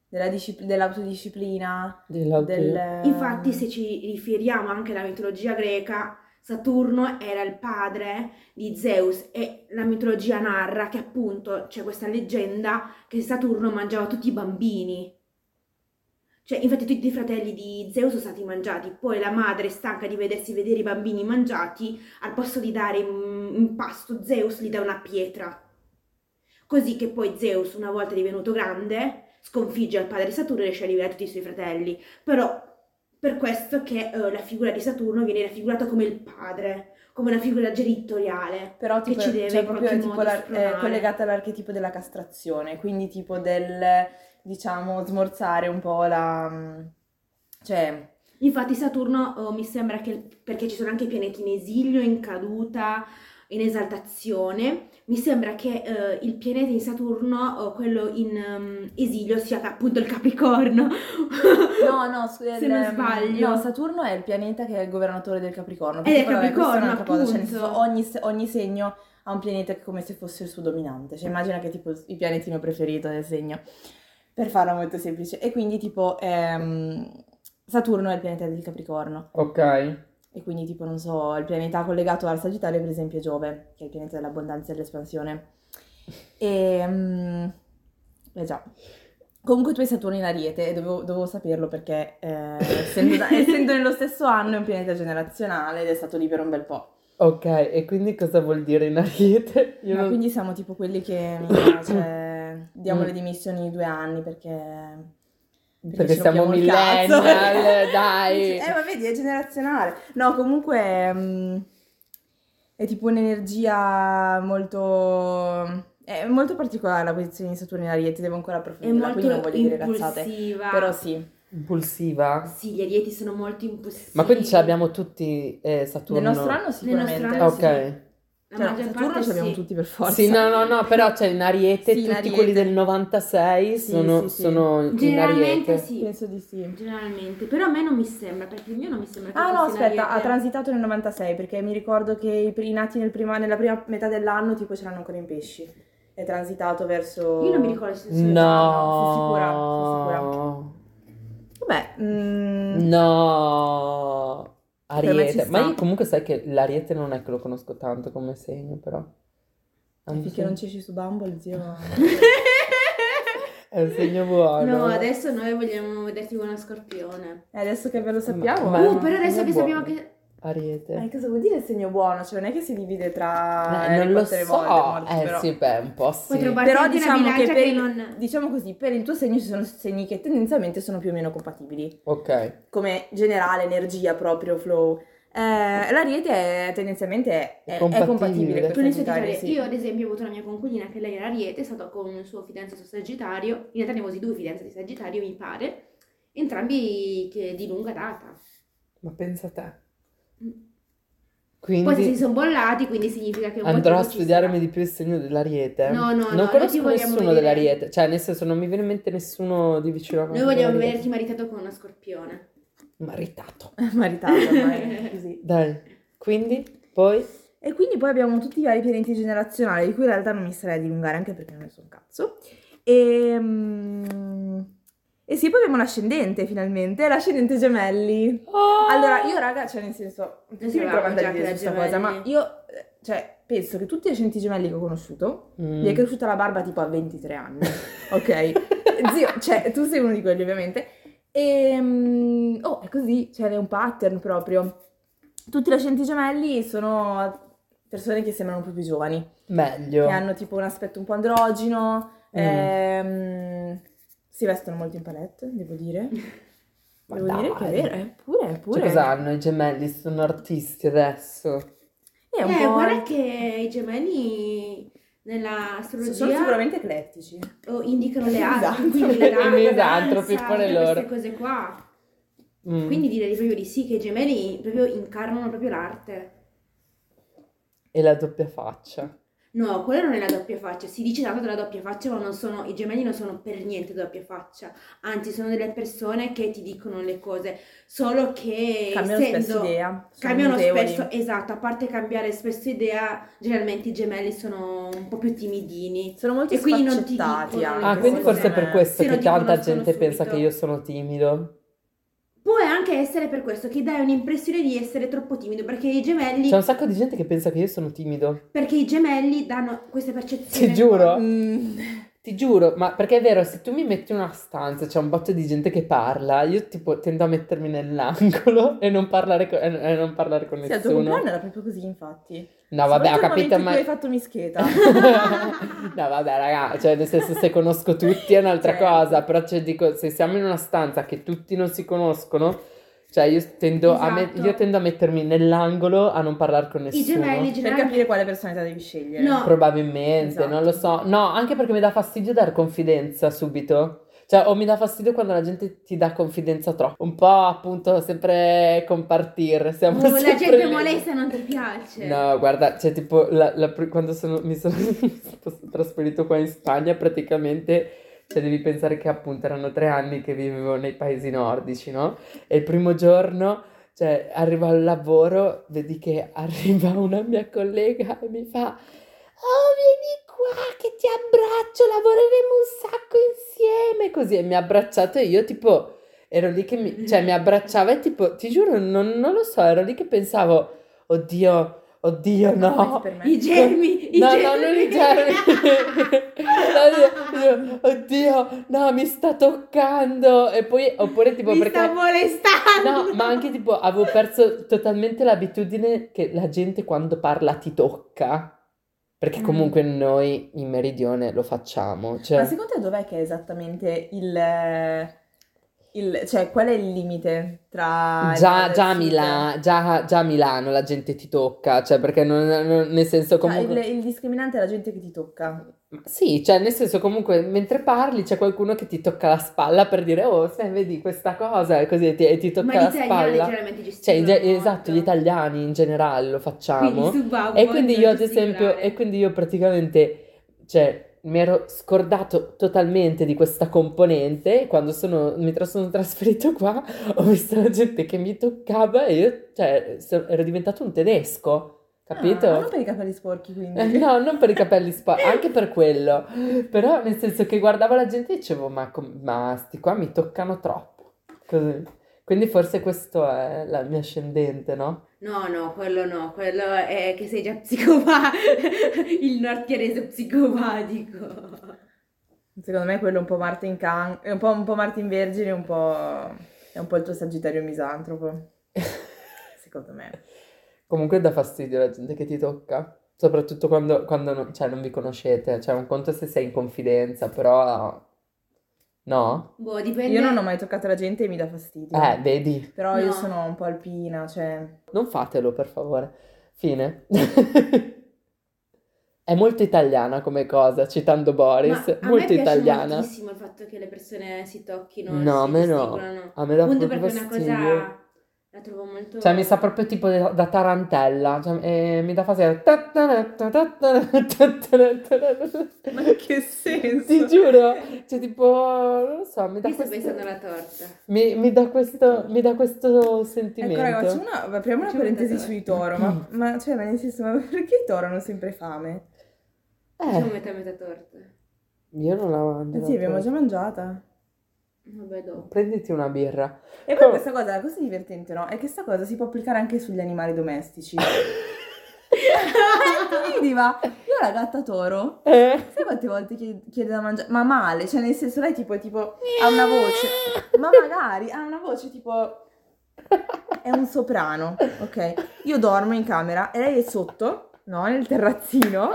[SPEAKER 2] della discipl- dell'autodisciplina.
[SPEAKER 3] Del... Infatti, se ci riferiamo anche alla mitologia greca, Saturno era il padre di Zeus e la mitologia narra che appunto c'è questa leggenda che Saturno mangiava tutti i bambini. Cioè, infatti tutti i fratelli di Zeus sono stati mangiati, poi la madre, stanca di vedersi vedere i bambini mangiati, al posto di dare in pasto Zeus gli dà una pietra. Così che poi Zeus, una volta divenuto grande, sconfigge il padre Saturno e riesce a liberare tutti i suoi fratelli. Però per questo che uh, la figura di Saturno viene raffigurata come il padre, come una figura genitoriale.
[SPEAKER 2] Però tipo, che ci deve cioè, proprio tipo è collegata all'archetipo della castrazione, quindi tipo del diciamo, smorzare un po' la... Mm, cioè...
[SPEAKER 3] Infatti Saturno oh, mi sembra che, perché ci sono anche i pianeti in esilio, in caduta, in esaltazione, mi sembra che uh, il pianeta in Saturno, o quello in um, esilio, sia appunto il Capricorno. <laughs>
[SPEAKER 2] no, no, scusa, se non sbaglio. No, Saturno è il pianeta che è il governatore del Capricorno.
[SPEAKER 3] Ed è Capricorno,
[SPEAKER 2] è cosa, cioè, senso, ogni, ogni segno ha un pianeta che è come se fosse il suo dominante. Cioè, immagina che è tipo il pianetino preferito del segno per farla molto semplice. E quindi tipo ehm, Saturno è il pianeta del Capricorno.
[SPEAKER 1] Ok.
[SPEAKER 2] E quindi tipo, non so, il pianeta collegato al Sagittario per esempio è Giove, che è il pianeta dell'abbondanza e dell'espansione. E... Um, eh già. Comunque tu hai Saturno in Ariete e dovevo, dovevo saperlo perché eh, essendo, <laughs> essendo nello stesso anno è un pianeta generazionale ed è stato lì per un bel po'.
[SPEAKER 1] Ok, e quindi cosa vuol dire in Ariete?
[SPEAKER 2] Io Ma non... quindi siamo tipo quelli che mi <coughs> diamo mm. le dimissioni due anni perché...
[SPEAKER 1] Perché, perché siamo millennial, <laughs> dai!
[SPEAKER 2] eh, ma vedi, è generazionale. No, comunque um, è tipo un'energia molto... È molto particolare la posizione di Saturno in Ariete, devo ancora approfondirla, quindi non voglio dire cazzate. Però sì.
[SPEAKER 1] Impulsiva?
[SPEAKER 3] Sì, gli arieti sono molto impulsivi.
[SPEAKER 1] Ma quindi ce l'abbiamo tutti eh, Saturno?
[SPEAKER 2] Nel nostro anno sicuramente.
[SPEAKER 3] Nel nostro
[SPEAKER 1] anno, ok.
[SPEAKER 3] Sì.
[SPEAKER 2] La cioè, Saturno ce l'abbiamo sì. tutti per forza.
[SPEAKER 1] Sì, no, no, no, però c'è in Ariete, sì, tutti in Ariete. quelli del 96 sì, sono, sì, sono in
[SPEAKER 3] Generalmente
[SPEAKER 1] Ariete.
[SPEAKER 3] sì.
[SPEAKER 2] Penso di sì.
[SPEAKER 3] Generalmente, però a me non mi sembra, perché il mio non mi sembra che
[SPEAKER 2] Ah no, aspetta, ha transitato nel 96, perché mi ricordo che i, i nati nel prima, nella prima metà dell'anno tipo ce l'hanno ancora in pesci. È transitato verso...
[SPEAKER 3] Io non mi ricordo se
[SPEAKER 1] sia No.
[SPEAKER 2] Sono sicura, sono sicura. Vabbè.
[SPEAKER 1] Mm... No. Ariete, ma io comunque sai che l'Ariete non è che lo conosco tanto come segno, però.
[SPEAKER 2] Anzi, Finché non ci esci su Bumble, zio. <laughs> <laughs>
[SPEAKER 1] è un segno buono.
[SPEAKER 3] No, adesso noi vogliamo vederti con una scorpione.
[SPEAKER 2] E adesso che ve lo sappiamo.
[SPEAKER 3] Ma, ma uh, però adesso che buono. sappiamo che
[SPEAKER 1] Ariete.
[SPEAKER 2] Eh, cosa vuol dire il segno buono? Cioè, non è che si divide tra
[SPEAKER 1] eh, non lo so. Volte, eh però... sì, beh, un po' sì.
[SPEAKER 2] Però diciamo che, per, che non... diciamo così, per il tuo segno ci sono segni che tendenzialmente sono più o meno compatibili.
[SPEAKER 1] Ok.
[SPEAKER 2] Come generale, energia proprio, flow. Eh, l'ariete è, tendenzialmente è, è, compatibile, è compatibile
[SPEAKER 3] con il Sagittario. Sì. Io ad esempio ho avuto una mia conquilina che lei era ariete, è stata con il suo fidanzato Sagittario, in realtà ne avevo due fidanzati Sagittario mi pare, entrambi che di lunga data.
[SPEAKER 1] Ma pensa a te.
[SPEAKER 3] Quindi Poi si sono bollati, quindi significa che un
[SPEAKER 1] andrò a studiarmi di più il segno dell'ariete.
[SPEAKER 3] No, no,
[SPEAKER 1] non
[SPEAKER 3] no,
[SPEAKER 1] conosco nessuno vedere... dell'ariete, cioè nel senso non mi viene in mente nessuno di vicino a
[SPEAKER 3] me. Noi vogliamo vederti maritato con una scorpione.
[SPEAKER 1] Maritato. <laughs>
[SPEAKER 2] Maritato, ormai, <laughs> così.
[SPEAKER 1] Dai, quindi, poi...
[SPEAKER 2] E quindi poi abbiamo tutti i vari pianeti generazionali, di cui in realtà non mi sarei a dilungare, anche perché non ne so un cazzo. E... Um... E sì, poi abbiamo l'ascendente finalmente, l'ascendente gemelli. Oh! Allora, io raga, cioè nel senso, non si mi trova a dire questa cosa, ma io, cioè, penso che tutti gli ascendenti gemelli che ho conosciuto, mm. gli è cresciuta la barba tipo a 23 anni, ok? <laughs> Zio, cioè, tu sei uno di quelli ovviamente. E, um, oh, è così, cioè è un pattern proprio. Tutti gli ascendenti gemelli sono persone che sembrano un po' più giovani.
[SPEAKER 1] Meglio.
[SPEAKER 2] Che hanno tipo un aspetto un po' androgino. Mm. Ehm, si vestono molto in palette, devo dire. <laughs> Ma devo dai. dire che è vero, è pure, è pure.
[SPEAKER 1] Cioè, cosa hanno i gemelli? Sono artisti adesso.
[SPEAKER 3] È un eh, po'... guarda che i gemelli nella astrologia
[SPEAKER 2] sono sicuramente eclettici.
[SPEAKER 3] O indicano le arti, esatto. quindi le danze,
[SPEAKER 1] esatto, piccole loro.
[SPEAKER 3] queste cose qua. Mm. Quindi direi proprio di sì che i gemelli proprio incarnano proprio l'arte.
[SPEAKER 1] E la doppia faccia.
[SPEAKER 3] No, quello non è la doppia faccia. Si dice tanto della doppia faccia, ma non sono, i gemelli non sono per niente doppia faccia. Anzi, sono delle persone che ti dicono le cose. Solo che
[SPEAKER 2] cambiano essendo, spesso idea.
[SPEAKER 3] Cambiano mutevoli. spesso, esatto. A parte cambiare spesso idea, generalmente i gemelli sono un po' più timidini.
[SPEAKER 2] Sono molto
[SPEAKER 3] e quindi
[SPEAKER 2] non ti dicono
[SPEAKER 1] Ah, quindi forse è per questo che tanta gente subito. pensa che io sono timido.
[SPEAKER 3] Anche essere per questo che dai un'impressione di essere troppo timido, perché i gemelli...
[SPEAKER 1] C'è un sacco di gente che pensa che io sono timido.
[SPEAKER 3] Perché i gemelli danno queste percezioni.
[SPEAKER 1] Ti giuro. Mm. Ti giuro, ma perché è vero, se tu mi metti in una stanza, c'è un botto di gente che parla, io tipo tendo a mettermi nell'angolo <laughs> e non parlare con, e non parlare con sì, nessuno. Sì, il tuo
[SPEAKER 2] compleanno era proprio così, infatti.
[SPEAKER 1] No, vabbè, ho capito,
[SPEAKER 2] ma... Tu hai fatto mischeta. <laughs>
[SPEAKER 1] no, vabbè, raga, cioè, nel senso, se conosco tutti è un'altra certo. cosa, però, cioè, dico, se siamo in una stanza che tutti non si conoscono cioè, io tendo, esatto. a me- io tendo, a mettermi nell'angolo a non parlare con nessuno.
[SPEAKER 3] I gemelli,
[SPEAKER 2] gemelli. Per capire quale personalità devi scegliere.
[SPEAKER 3] No.
[SPEAKER 1] Probabilmente, esatto. non lo so. No, anche perché mi dà fastidio dare confidenza subito. Cioè, o mi dà fastidio quando la gente ti dà confidenza troppo. Un po' appunto sempre compartire. Siamo
[SPEAKER 3] oh, la gente molesta non ti piace.
[SPEAKER 1] No, guarda, cioè tipo la, la, quando sono, mi sono <laughs> trasferito qua in Spagna praticamente cioè devi pensare che appunto erano tre anni che vivevo nei paesi nordici, no? E il primo giorno, cioè arrivo al lavoro, vedi che <laughs> arriva una mia collega e mi fa Oh, vieni qua che ti abbraccio, lavoreremo un sacco insieme, così. E mi ha abbracciato e io tipo ero lì che mi, cioè mi abbracciava e tipo, ti giuro, non, non lo so, ero lì che pensavo, oddio Oddio, no.
[SPEAKER 3] I germi,
[SPEAKER 1] i no, germi. No, non i germi. <laughs> Oddio, no, mi sta toccando. E poi, oppure tipo
[SPEAKER 3] mi
[SPEAKER 1] perché...
[SPEAKER 3] sta molestando.
[SPEAKER 1] No, ma anche tipo, avevo perso totalmente l'abitudine che la gente quando parla ti tocca. Perché mm. comunque mm. noi in meridione lo facciamo. Cioè...
[SPEAKER 2] Ma secondo te dov'è che è esattamente il il, cioè, qual è il limite tra...
[SPEAKER 1] Già, già, Mila, già, già, a Milano la gente ti tocca, cioè perché non, non, nel senso comunque...
[SPEAKER 2] Cioè, il, il, discriminante è la gente che ti tocca.
[SPEAKER 1] Sì, cioè nel senso comunque mentre parli c'è qualcuno che ti tocca la spalla per dire oh, se vedi questa cosa e così ti, ti tocca la spalla. Cioè, ge- esatto, gli italiani in generale lo facciamo.
[SPEAKER 3] Quindi
[SPEAKER 1] e quindi io ad esempio, e quindi io praticamente, cioè mi ero scordato totalmente di questa componente. Quando sono, mi sono trasferito qua, ho visto la gente che mi toccava e io, cioè, ero diventato un tedesco. Capito?
[SPEAKER 2] Ah, non per i capelli sporchi, quindi.
[SPEAKER 1] Eh, no, non per i capelli sporchi, anche per quello. Però nel senso che guardavo la gente e dicevo, ma, ma sti qua mi toccano troppo. Così. Quindi forse questo è la mia ascendente, no?
[SPEAKER 3] No, no, quello no, quello è che sei già <laughs> psicopatico, il nordierese psicopatico.
[SPEAKER 2] Secondo me quello è un po' Martin Can, è un po', un po' Martin Vergine, un po'... è un po' il tuo sagittario misantropo. <laughs> Secondo me.
[SPEAKER 1] Comunque dà fastidio la gente che ti tocca, soprattutto quando, quando non, cioè, non vi conoscete, cioè un conto se sei in confidenza, però No?
[SPEAKER 3] Boh, dipende.
[SPEAKER 2] Io non ho mai toccato la gente e mi dà fastidio.
[SPEAKER 1] Eh, vedi.
[SPEAKER 2] Però io sono un po' alpina, cioè...
[SPEAKER 1] Non fatelo, per favore. Fine. <laughs> È molto italiana come cosa, citando Boris.
[SPEAKER 3] Ma a
[SPEAKER 1] molto
[SPEAKER 3] me
[SPEAKER 1] italiana.
[SPEAKER 3] moltissimo il fatto che le persone si tocchino.
[SPEAKER 1] No, a me no. A me dà
[SPEAKER 3] Appunto
[SPEAKER 1] proprio
[SPEAKER 3] perché è una cosa la trovo molto...
[SPEAKER 1] Cioè mi sa proprio tipo da, da tarantella, cioè, eh, mi dà fastidio.
[SPEAKER 2] Ma che senso?
[SPEAKER 1] Ti giuro, cioè tipo, non lo so, mi dà
[SPEAKER 3] Io
[SPEAKER 1] questo...
[SPEAKER 3] sto pensando alla torta.
[SPEAKER 1] Mi, mi, dà questo, mi dà questo sentimento.
[SPEAKER 2] Ecco ragazzi, una, apriamo una parentesi sui toro, ma, ma, cioè, ma nel senso, ma perché i toro hanno sempre fame?
[SPEAKER 3] Eh. Facciamo metà metà torta.
[SPEAKER 1] Io non la mangio.
[SPEAKER 2] Eh sì, abbiamo già mangiata.
[SPEAKER 3] Vabbè, dopo.
[SPEAKER 1] Prenditi una birra.
[SPEAKER 2] E poi oh. questa cosa, la cosa divertente, no? È che questa cosa si può applicare anche sugli animali domestici. <laughs> <laughs> Quindi va, io la gatta toro, eh? sai quante volte chiede, da mangiare? Ma male, cioè nel senso lei tipo, tipo ha una voce, ma magari ha una voce tipo, è un soprano, ok? Io dormo in camera e lei è sotto, no? Nel terrazzino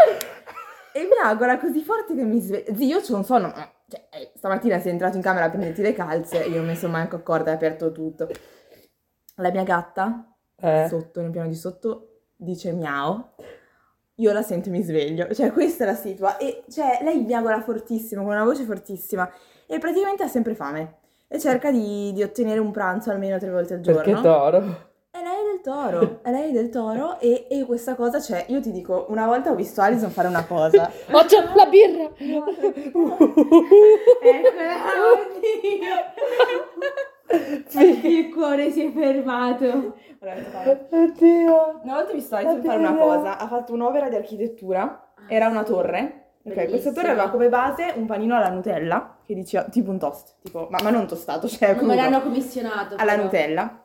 [SPEAKER 2] e mi agola così forte che mi sveglia. Zio, io c'ho un sonno, cioè, eh, stamattina sei entrato in camera a prenderti le calze, io ho messo manco a corda e aperto tutto. La mia gatta, eh. sotto, nel piano di sotto, dice miau. Io la sento e mi sveglio. Cioè, questa è la situa. E, cioè, lei miagola fortissimo, con una voce fortissima. E praticamente ha sempre fame. E cerca di, di ottenere un pranzo almeno tre volte al giorno.
[SPEAKER 1] Perché toro?
[SPEAKER 2] Lei è del Toro, <laughs> è lei del Toro e, e questa cosa c'è, io ti dico, una volta ho visto Alison fare una cosa. <laughs>
[SPEAKER 1] c'è la birra!
[SPEAKER 3] Eccola, oddio! Il cuore si è fermato.
[SPEAKER 2] Oddio! Una volta ho visto Alison fare una cosa, ha fatto un'opera di architettura, era una torre. Ok, questa torre aveva come base un panino alla Nutella, che diceva tipo un toast, tipo, ma, ma non tostato, cioè
[SPEAKER 3] come l'hanno commissionato.
[SPEAKER 2] Alla però. Nutella.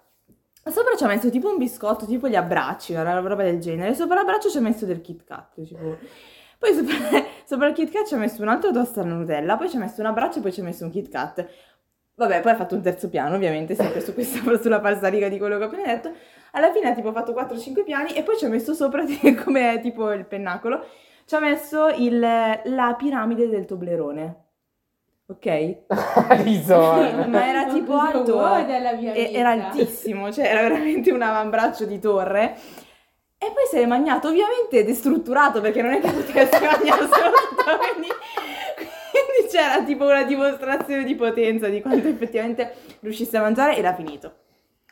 [SPEAKER 2] Sopra ci ha messo tipo un biscotto, tipo gli abbracci, una roba del genere. Sopra l'abbraccio ci ha messo del Kit Kat, tipo. Poi sopra, <laughs> sopra il Kit Kat ci ha messo un altro toast alla Nutella, poi ci ha messo un abbraccio e poi ci ha messo un Kit Kat. Vabbè, poi ha fatto un terzo piano, ovviamente, sempre su questa, <laughs> sulla falsariga di quello che ho appena detto. Alla fine ha tipo fatto 4-5 piani e poi ci ha messo sopra, <laughs> come tipo il pennacolo, ci ha messo il, la piramide del Toblerone. Ok? <laughs> Ma era tipo alto, e, era altissimo, cioè era veramente un avambraccio di torre. E poi si è magnato, ovviamente destrutturato perché non è che potesse <laughs> mangiarselo tutto, quindi, quindi c'era tipo una dimostrazione di potenza di quanto effettivamente riuscisse a mangiare e l'ha finito.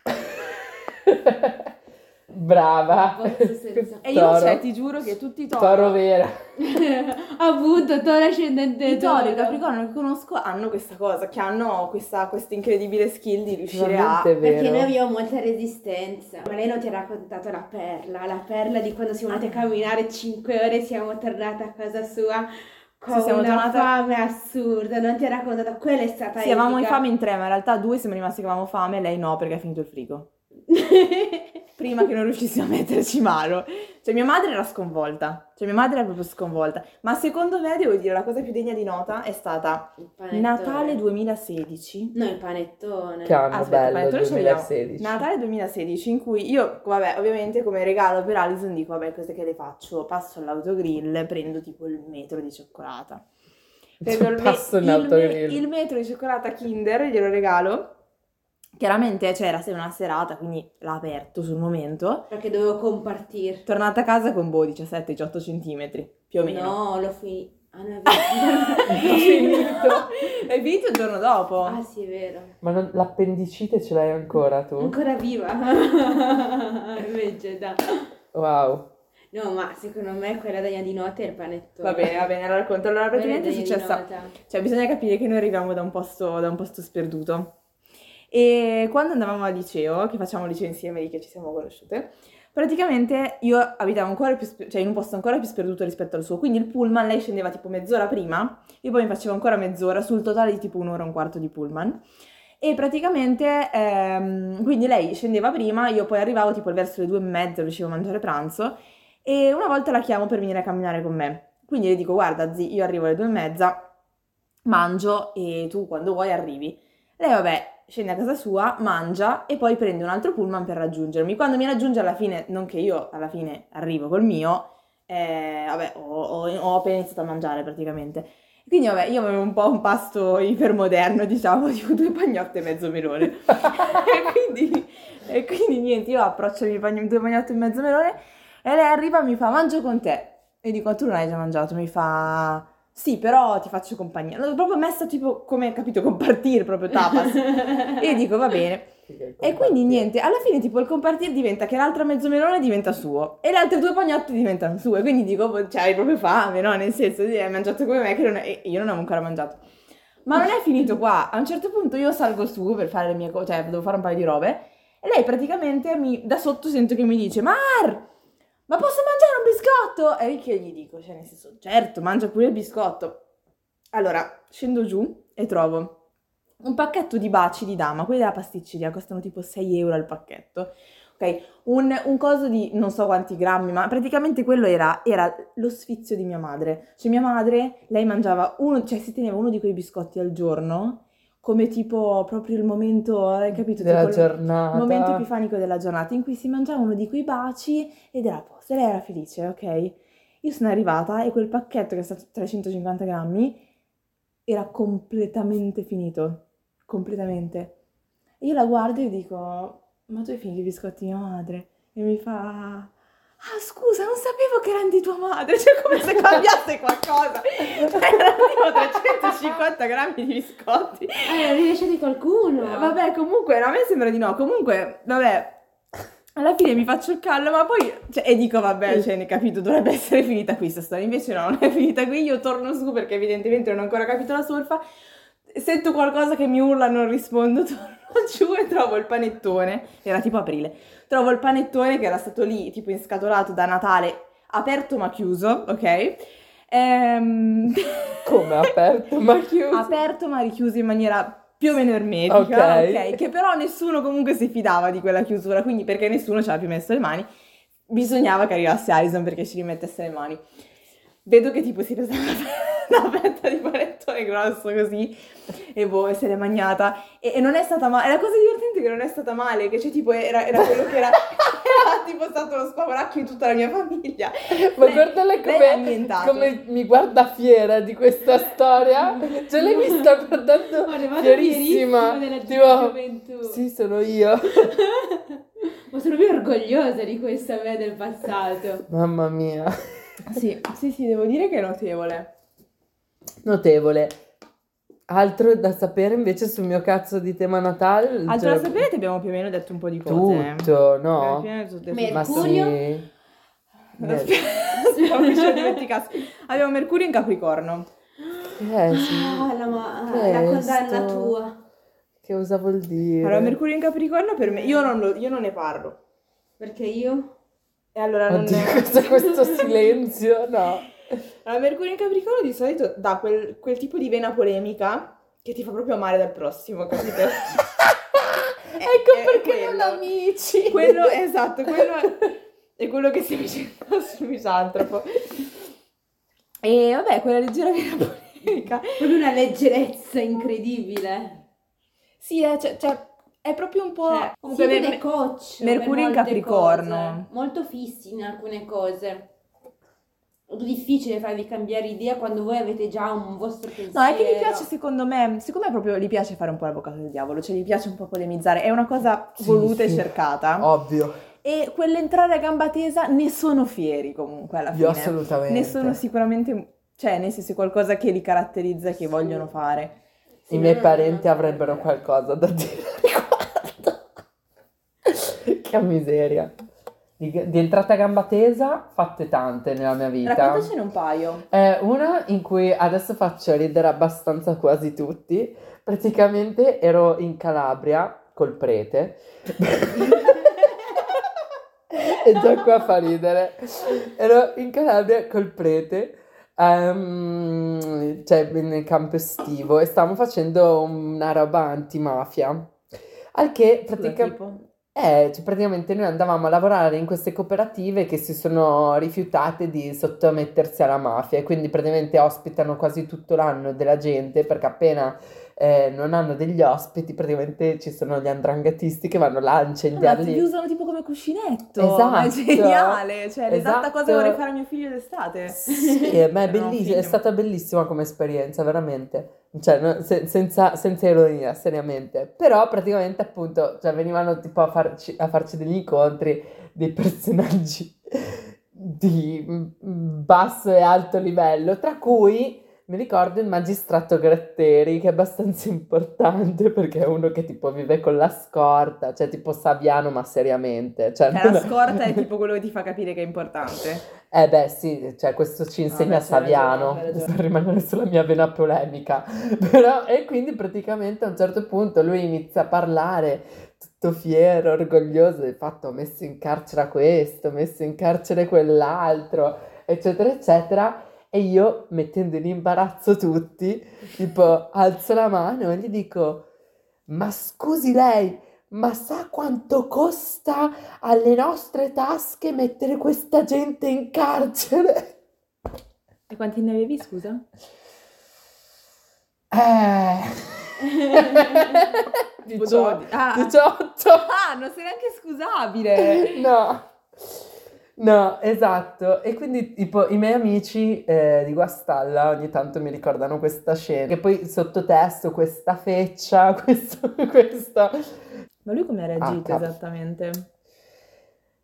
[SPEAKER 2] <laughs>
[SPEAKER 1] Brava. <laughs>
[SPEAKER 2] E io, cioè, ti giuro che tutti i
[SPEAKER 1] tori... Toro vera. <laughs>
[SPEAKER 3] Appunto, toro ascendente
[SPEAKER 2] I tori e capricorno che conosco hanno questa cosa, che hanno questa, questa incredibile skill di riuscire a...
[SPEAKER 3] Vero. Perché noi abbiamo molta resistenza. Ma lei non ti ha raccontato la perla, la perla di quando siamo andati a camminare 5 ore e siamo tornate a casa sua con sì, una tornate... fame assurda, non ti ha raccontato, quella è stata
[SPEAKER 2] Sì, avevamo in fame in tre, ma in realtà due siamo rimasti che avevamo fame, lei no perché ha finito il frigo. <laughs> prima che non riuscissimo a metterci mano. Cioè mia madre era sconvolta, cioè mia madre era proprio sconvolta. Ma secondo me, devo dire, la cosa più degna di nota è stata Natale 2016.
[SPEAKER 3] No, il panettone.
[SPEAKER 1] Che anno Aspetta, bello, panettone 2016.
[SPEAKER 2] Natale 2016 in cui io, vabbè, ovviamente come regalo per Alison dico, vabbè, cose che le faccio? Passo all'autogrill, prendo tipo il metro di cioccolata. <laughs>
[SPEAKER 1] Prendo il, me- il, me-
[SPEAKER 2] il metro di cioccolata Kinder, glielo regalo Chiaramente c'era cioè, una serata, quindi l'ha aperto sul momento.
[SPEAKER 3] Perché dovevo compartire.
[SPEAKER 2] Tornata a casa con boh 17-18 cm, più o meno.
[SPEAKER 3] No, l'ho finito. Ah, no,
[SPEAKER 2] è <laughs> finito. è finito il giorno dopo.
[SPEAKER 3] Ah, sì, è vero.
[SPEAKER 1] Ma non, l'appendicite ce l'hai ancora tu?
[SPEAKER 3] Ancora viva. <laughs> Invece, da.
[SPEAKER 1] Wow.
[SPEAKER 3] No, ma secondo me quella degna di nota è il panettone.
[SPEAKER 2] Va bene, va bene, allora racconto. Allora, praticamente è successa... Cioè, bisogna capire che noi arriviamo da un posto, da un posto sperduto. E quando andavamo al liceo, che facciamo liceo insieme lì che ci siamo conosciute, praticamente io abitavo ancora più, cioè in un posto ancora più sperduto rispetto al suo, quindi il pullman lei scendeva tipo mezz'ora prima, io poi mi facevo ancora mezz'ora, sul totale di tipo un'ora e un quarto di pullman. E praticamente, ehm, quindi lei scendeva prima, io poi arrivavo tipo verso le due e mezza, riuscivo a mangiare pranzo, e una volta la chiamo per venire a camminare con me. Quindi le dico, guarda zi, io arrivo alle due e mezza, mangio e tu quando vuoi arrivi. Lei vabbè, scende a casa sua, mangia e poi prende un altro pullman per raggiungermi. Quando mi raggiunge alla fine, non che io alla fine arrivo col mio, eh, vabbè, ho, ho, ho, appena iniziato a mangiare praticamente. Quindi vabbè, io avevo un po' un pasto ipermoderno, diciamo, <laughs> tipo due pagnotte e mezzo melone. <laughs> e, quindi, e quindi niente, io approccio i pagn- due pagnotte e mezzo melone e lei arriva e mi fa mangio con te. E dico, tu non hai già mangiato? Mi fa sì, però ti faccio compagnia. L'ho proprio messa tipo come, capito, <laughs> compartire proprio tapas. e io dico, va bene. E quindi niente, alla fine tipo il compartire diventa che l'altra mezzo melone diventa suo e le altre due pagnotte diventano sue. Quindi dico, boh, cioè hai proprio fame, no? Nel senso, hai mangiato come me che non è... io non avevo ancora mangiato. Ma non è finito qua. A un certo punto io salgo su per fare le mie cose, cioè devo fare un paio di robe. E lei praticamente mi, da sotto sento che mi dice, Mar! Ma posso mangiare un biscotto? E io gli dico, cioè nel senso, certo, mangia pure il biscotto. Allora, scendo giù e trovo un pacchetto di baci di dama, quelli della pasticceria, costano tipo 6 euro al pacchetto. Ok, un, un coso di non so quanti grammi, ma praticamente quello era, era, lo sfizio di mia madre. Cioè mia madre, lei mangiava uno, cioè si teneva uno di quei biscotti al giorno come tipo proprio il momento, hai capito?
[SPEAKER 1] Della
[SPEAKER 2] tipo
[SPEAKER 1] giornata.
[SPEAKER 2] Il momento epifanico della giornata in cui si mangiava uno di quei baci ed era a posto, lei era felice, ok? Io sono arrivata e quel pacchetto che è stato 350 grammi era completamente finito, completamente. E io la guardo e dico, ma tu hai finito i biscotti di mia madre? E mi fa, Ah, scusa, non sapevo che erano di tua madre. Cioè, come se cambiasse qualcosa. Erano tipo 350 grammi di biscotti.
[SPEAKER 3] Eh, erano rilasciati qualcuno.
[SPEAKER 2] Vabbè, comunque, a me sembra di no. Comunque, vabbè. alla fine mi faccio il callo, ma poi, cioè, e dico, vabbè, cioè, ne capito, dovrebbe essere finita qui questa storia. Invece no, non è finita qui, io torno su perché evidentemente non ho ancora capito la surfa. Sento qualcosa che mi urla, non rispondo, <laughs> torno giù e trovo il panettone. Era tipo aprile. Trovo il panettone che era stato lì, tipo inscatolato da Natale, aperto ma chiuso, ok? Ehm... <laughs>
[SPEAKER 1] Come aperto ma chiuso?
[SPEAKER 2] aperto ma richiuso in maniera più o meno ermetica, okay. ok? Che però nessuno comunque si fidava di quella chiusura, quindi perché nessuno ci aveva più messo le mani, bisognava che arrivasse Alison perché ci rimettesse le mani. Vedo che tipo si presa <laughs> una fetta di panettone grosso così e boh, se l'è mangiata e, e, non è stata male, la cosa divertente è che non è stata male, che cioè tipo era, era quello che era, <laughs> era tipo stato lo spavoracchio di tutta la mia famiglia.
[SPEAKER 1] Ma lei, guardala come, come mi guarda fiera di questa storia, cioè lei mi sta guardando fierissima, tipo, sì sono io. <laughs>
[SPEAKER 3] Ma sono più orgogliosa di questa me del passato.
[SPEAKER 1] Mamma mia.
[SPEAKER 2] Sì, sì, sì, devo dire che è notevole.
[SPEAKER 1] Notevole. Altro da sapere invece sul mio cazzo di tema Natale?
[SPEAKER 2] Altro cioè... da sapere ti abbiamo più o meno detto un po' di cose.
[SPEAKER 1] Tutto, no?
[SPEAKER 3] Mercurio. Ma sì.
[SPEAKER 2] Speriamo che ci dimenticasse. Abbiamo Mercurio in Capricorno.
[SPEAKER 1] Eh sì.
[SPEAKER 3] Ah, la, ma- la condanna tua.
[SPEAKER 1] Che cosa vuol dire?
[SPEAKER 2] Allora, Mercurio in Capricorno per me, io non, lo, io non ne parlo.
[SPEAKER 3] Perché io?
[SPEAKER 2] E allora non
[SPEAKER 1] Oddio, <laughs> è... questo, questo <laughs> silenzio, no. <laughs>
[SPEAKER 2] Allora, Mercurio in Capricorno di solito dà quel, quel, tipo di vena polemica che ti fa proprio amare dal prossimo, capito? <laughs>
[SPEAKER 1] ecco è, perché non amici.
[SPEAKER 2] Quello, esatto, quello è, quello che si dice <laughs> sul misantropo. E vabbè, quella leggera vena polemica.
[SPEAKER 3] Proprio una leggerezza incredibile.
[SPEAKER 2] Sì, è, cioè, cioè è proprio un po'...
[SPEAKER 3] Cioè, comunque mer- coach
[SPEAKER 2] Mercurio in Capricorno.
[SPEAKER 3] Cose, molto fissi in alcune cose. Difficile farvi cambiare idea quando voi avete già un vostro pensiero.
[SPEAKER 2] No, è che gli piace secondo me, secondo me proprio gli piace fare un po' l'avvocato del diavolo, cioè gli piace un po' polemizzare, è una cosa sì, voluta sì. e cercata.
[SPEAKER 1] Ovvio.
[SPEAKER 2] E quell'entrare a gamba tesa ne sono fieri comunque alla fine.
[SPEAKER 1] Io assolutamente.
[SPEAKER 2] Ne sono sicuramente, cioè nel senso è qualcosa che li caratterizza e che sì. vogliono fare.
[SPEAKER 1] I miei parenti avrebbero qualcosa da dire <laughs> che miseria. Di, di entrata a gamba tesa, fatte tante nella mia vita.
[SPEAKER 2] Raccontacene un paio.
[SPEAKER 1] Eh, una in cui adesso faccio ridere abbastanza quasi tutti. Praticamente ero in Calabria col prete. <laughs> e già qua fa ridere. Ero in Calabria col prete. Um, cioè nel campo estivo e stavamo facendo una roba antimafia al che praticamente eh, cioè praticamente noi andavamo a lavorare in queste cooperative che si sono rifiutate di sottomettersi alla mafia e quindi praticamente ospitano quasi tutto l'anno della gente perché appena eh, non hanno degli ospiti, praticamente ci sono gli andrangatisti che vanno là a incendiarli.
[SPEAKER 2] Ma li usano tipo come cuscinetto. Esatto. È geniale, cioè l'esatta cosa che vorrei fare a mio figlio d'estate.
[SPEAKER 1] Sì, ma è, belliss- è stata bellissima come esperienza, veramente. Cioè, no, se- senza, senza, ironia, seriamente. Però praticamente appunto, cioè, venivano tipo a farci, a farci degli incontri dei personaggi di basso e alto livello, tra cui mi ricordo il magistrato Gratteri, che è abbastanza <laughs> importante perché è uno che tipo vive con la scorta, cioè tipo Saviano ma seriamente. Cioè,
[SPEAKER 2] eh. La scorta è <laughs> tipo quello che ti fa capire che è importante.
[SPEAKER 1] Eh beh sì, cioè questo ci insegna beh, Saviano, per rimanere sulla mia vena polemica. <laughs> Però, e quindi praticamente a un certo punto lui inizia a parlare tutto fiero, orgoglioso del fatto ho messo in carcere questo, ho messo in carcere quell'altro, eccetera, eccetera e io, mettendo in imbarazzo tutti, tipo, alzo la mano e gli dico, ma scusi lei, ma sa quanto costa alle nostre tasche mettere questa gente in carcere?
[SPEAKER 2] E quanti ne avevi, scusa?
[SPEAKER 1] Eh... <laughs> <laughs>
[SPEAKER 2] 18. Ah.
[SPEAKER 1] 18.
[SPEAKER 2] Ah, non sei neanche scusabile.
[SPEAKER 1] no. No, esatto. E quindi tipo i miei amici eh, di Guastalla ogni tanto mi ricordano questa scena. Che poi sottotesto questa feccia, <laughs> questo, questo.
[SPEAKER 2] Ma lui come ha reagito ah, esattamente?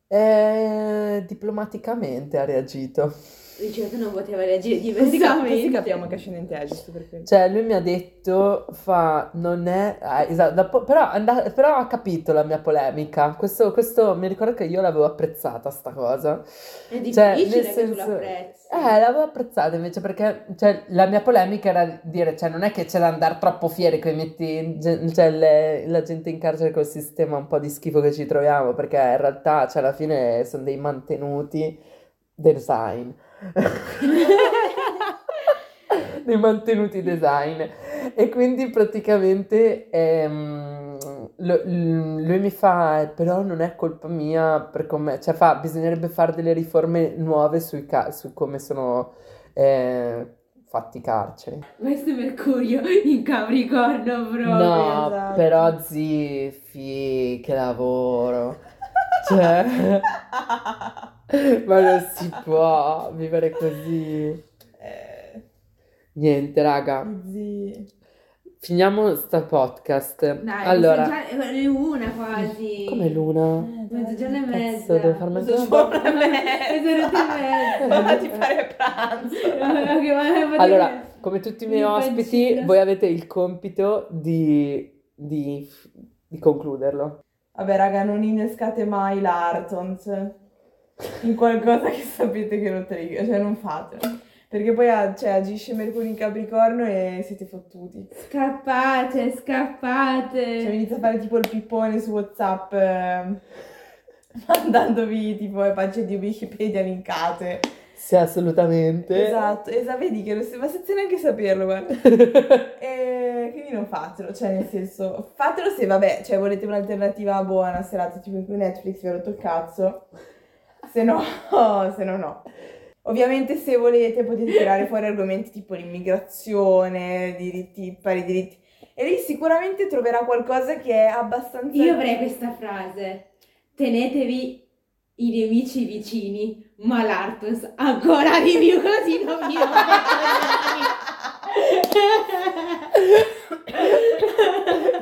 [SPEAKER 1] Eh, diplomaticamente ha reagito.
[SPEAKER 3] Ricevuto non poteva reagire diversamente.
[SPEAKER 2] Così capiamo che ascendente è, giusto per quello.
[SPEAKER 1] Cioè, lui mi ha detto, fa, non è... eh, esatto, però, and- però ha capito la mia polemica. Questo, questo mi ricordo che io l'avevo apprezzata, sta cosa.
[SPEAKER 3] È difficile
[SPEAKER 1] Cioè,
[SPEAKER 3] che tu
[SPEAKER 1] senso-
[SPEAKER 3] l'apprezzi.
[SPEAKER 1] Eh, l'avevo apprezzata invece perché cioè, la mia polemica era dire, cioè, non è che c'è da andare troppo fieri che metti ge- cioè, le- la gente in carcere col sistema un po' di schifo che ci troviamo, perché in realtà, cioè, alla fine sono dei mantenuti design. <laughs> dei mantenuti design. E quindi praticamente ehm, lo- lui mi fa, "Eh, però non è colpa mia per come, cioè fa, bisognerebbe fare delle riforme nuove sui ca- su come sono eh, fatti i carceri.
[SPEAKER 3] Questo è Mercurio in Capricorno proprio.
[SPEAKER 1] No,
[SPEAKER 2] esatto.
[SPEAKER 1] però ziffi, che lavoro. Cioè, <laughs> ma non si può vivere così.
[SPEAKER 2] Eh,
[SPEAKER 1] Niente, raga,
[SPEAKER 2] zii.
[SPEAKER 1] finiamo sta podcast.
[SPEAKER 3] Dai,
[SPEAKER 1] allora,
[SPEAKER 3] mezzogiorno- è una quasi.
[SPEAKER 1] come l'una?
[SPEAKER 3] Mezzogiorno e mezza.
[SPEAKER 1] devo <laughs> far.
[SPEAKER 2] Mezzogiorno e mezza.
[SPEAKER 3] E mezza. <laughs>
[SPEAKER 2] Vado a fare pranzo.
[SPEAKER 1] Allora, come tutti i miei
[SPEAKER 3] Mi
[SPEAKER 1] ospiti, voi avete il compito di, di, di concluderlo.
[SPEAKER 2] Vabbè, raga, non innescate mai l'Artons in qualcosa che sapete che lo trigger, cioè non fatelo. Perché poi ah, cioè, agisce Mercurio in Capricorno e siete fottuti.
[SPEAKER 3] Scappate,
[SPEAKER 2] Cioè,
[SPEAKER 3] scappate.
[SPEAKER 2] mi inizia a fare tipo il pippone su WhatsApp, eh, <laughs> mandandovi tipo le pagine di Wikipedia linkate.
[SPEAKER 1] Sì, assolutamente.
[SPEAKER 2] Esatto, esatto, vedi che lo ma senza neanche saperlo, guarda. <laughs> E quindi non fatelo, cioè nel senso, fatelo se vabbè, cioè volete un'alternativa buona, serata tipo in cui Netflix vi ha rotto il cazzo, se no, <laughs> se no no. Ovviamente se volete potete tirare fuori argomenti tipo l'immigrazione, diritti, pari diritti, e lì sicuramente troverà qualcosa che è abbastanza...
[SPEAKER 3] Io avrei questa frase. Tenetevi i nemici vicini, ma l'Artus ancora di più così non vi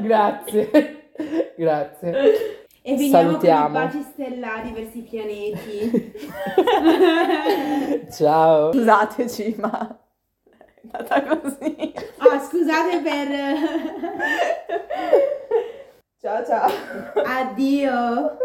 [SPEAKER 1] Grazie. Grazie.
[SPEAKER 3] E finiamo
[SPEAKER 1] Salutiamo.
[SPEAKER 3] con i baci stellari verso i pianeti. <laughs>
[SPEAKER 1] Ciao.
[SPEAKER 2] Scusateci, ma è andata così.
[SPEAKER 3] Ah, scusate per...
[SPEAKER 2] Ciao ciao.
[SPEAKER 3] Addio.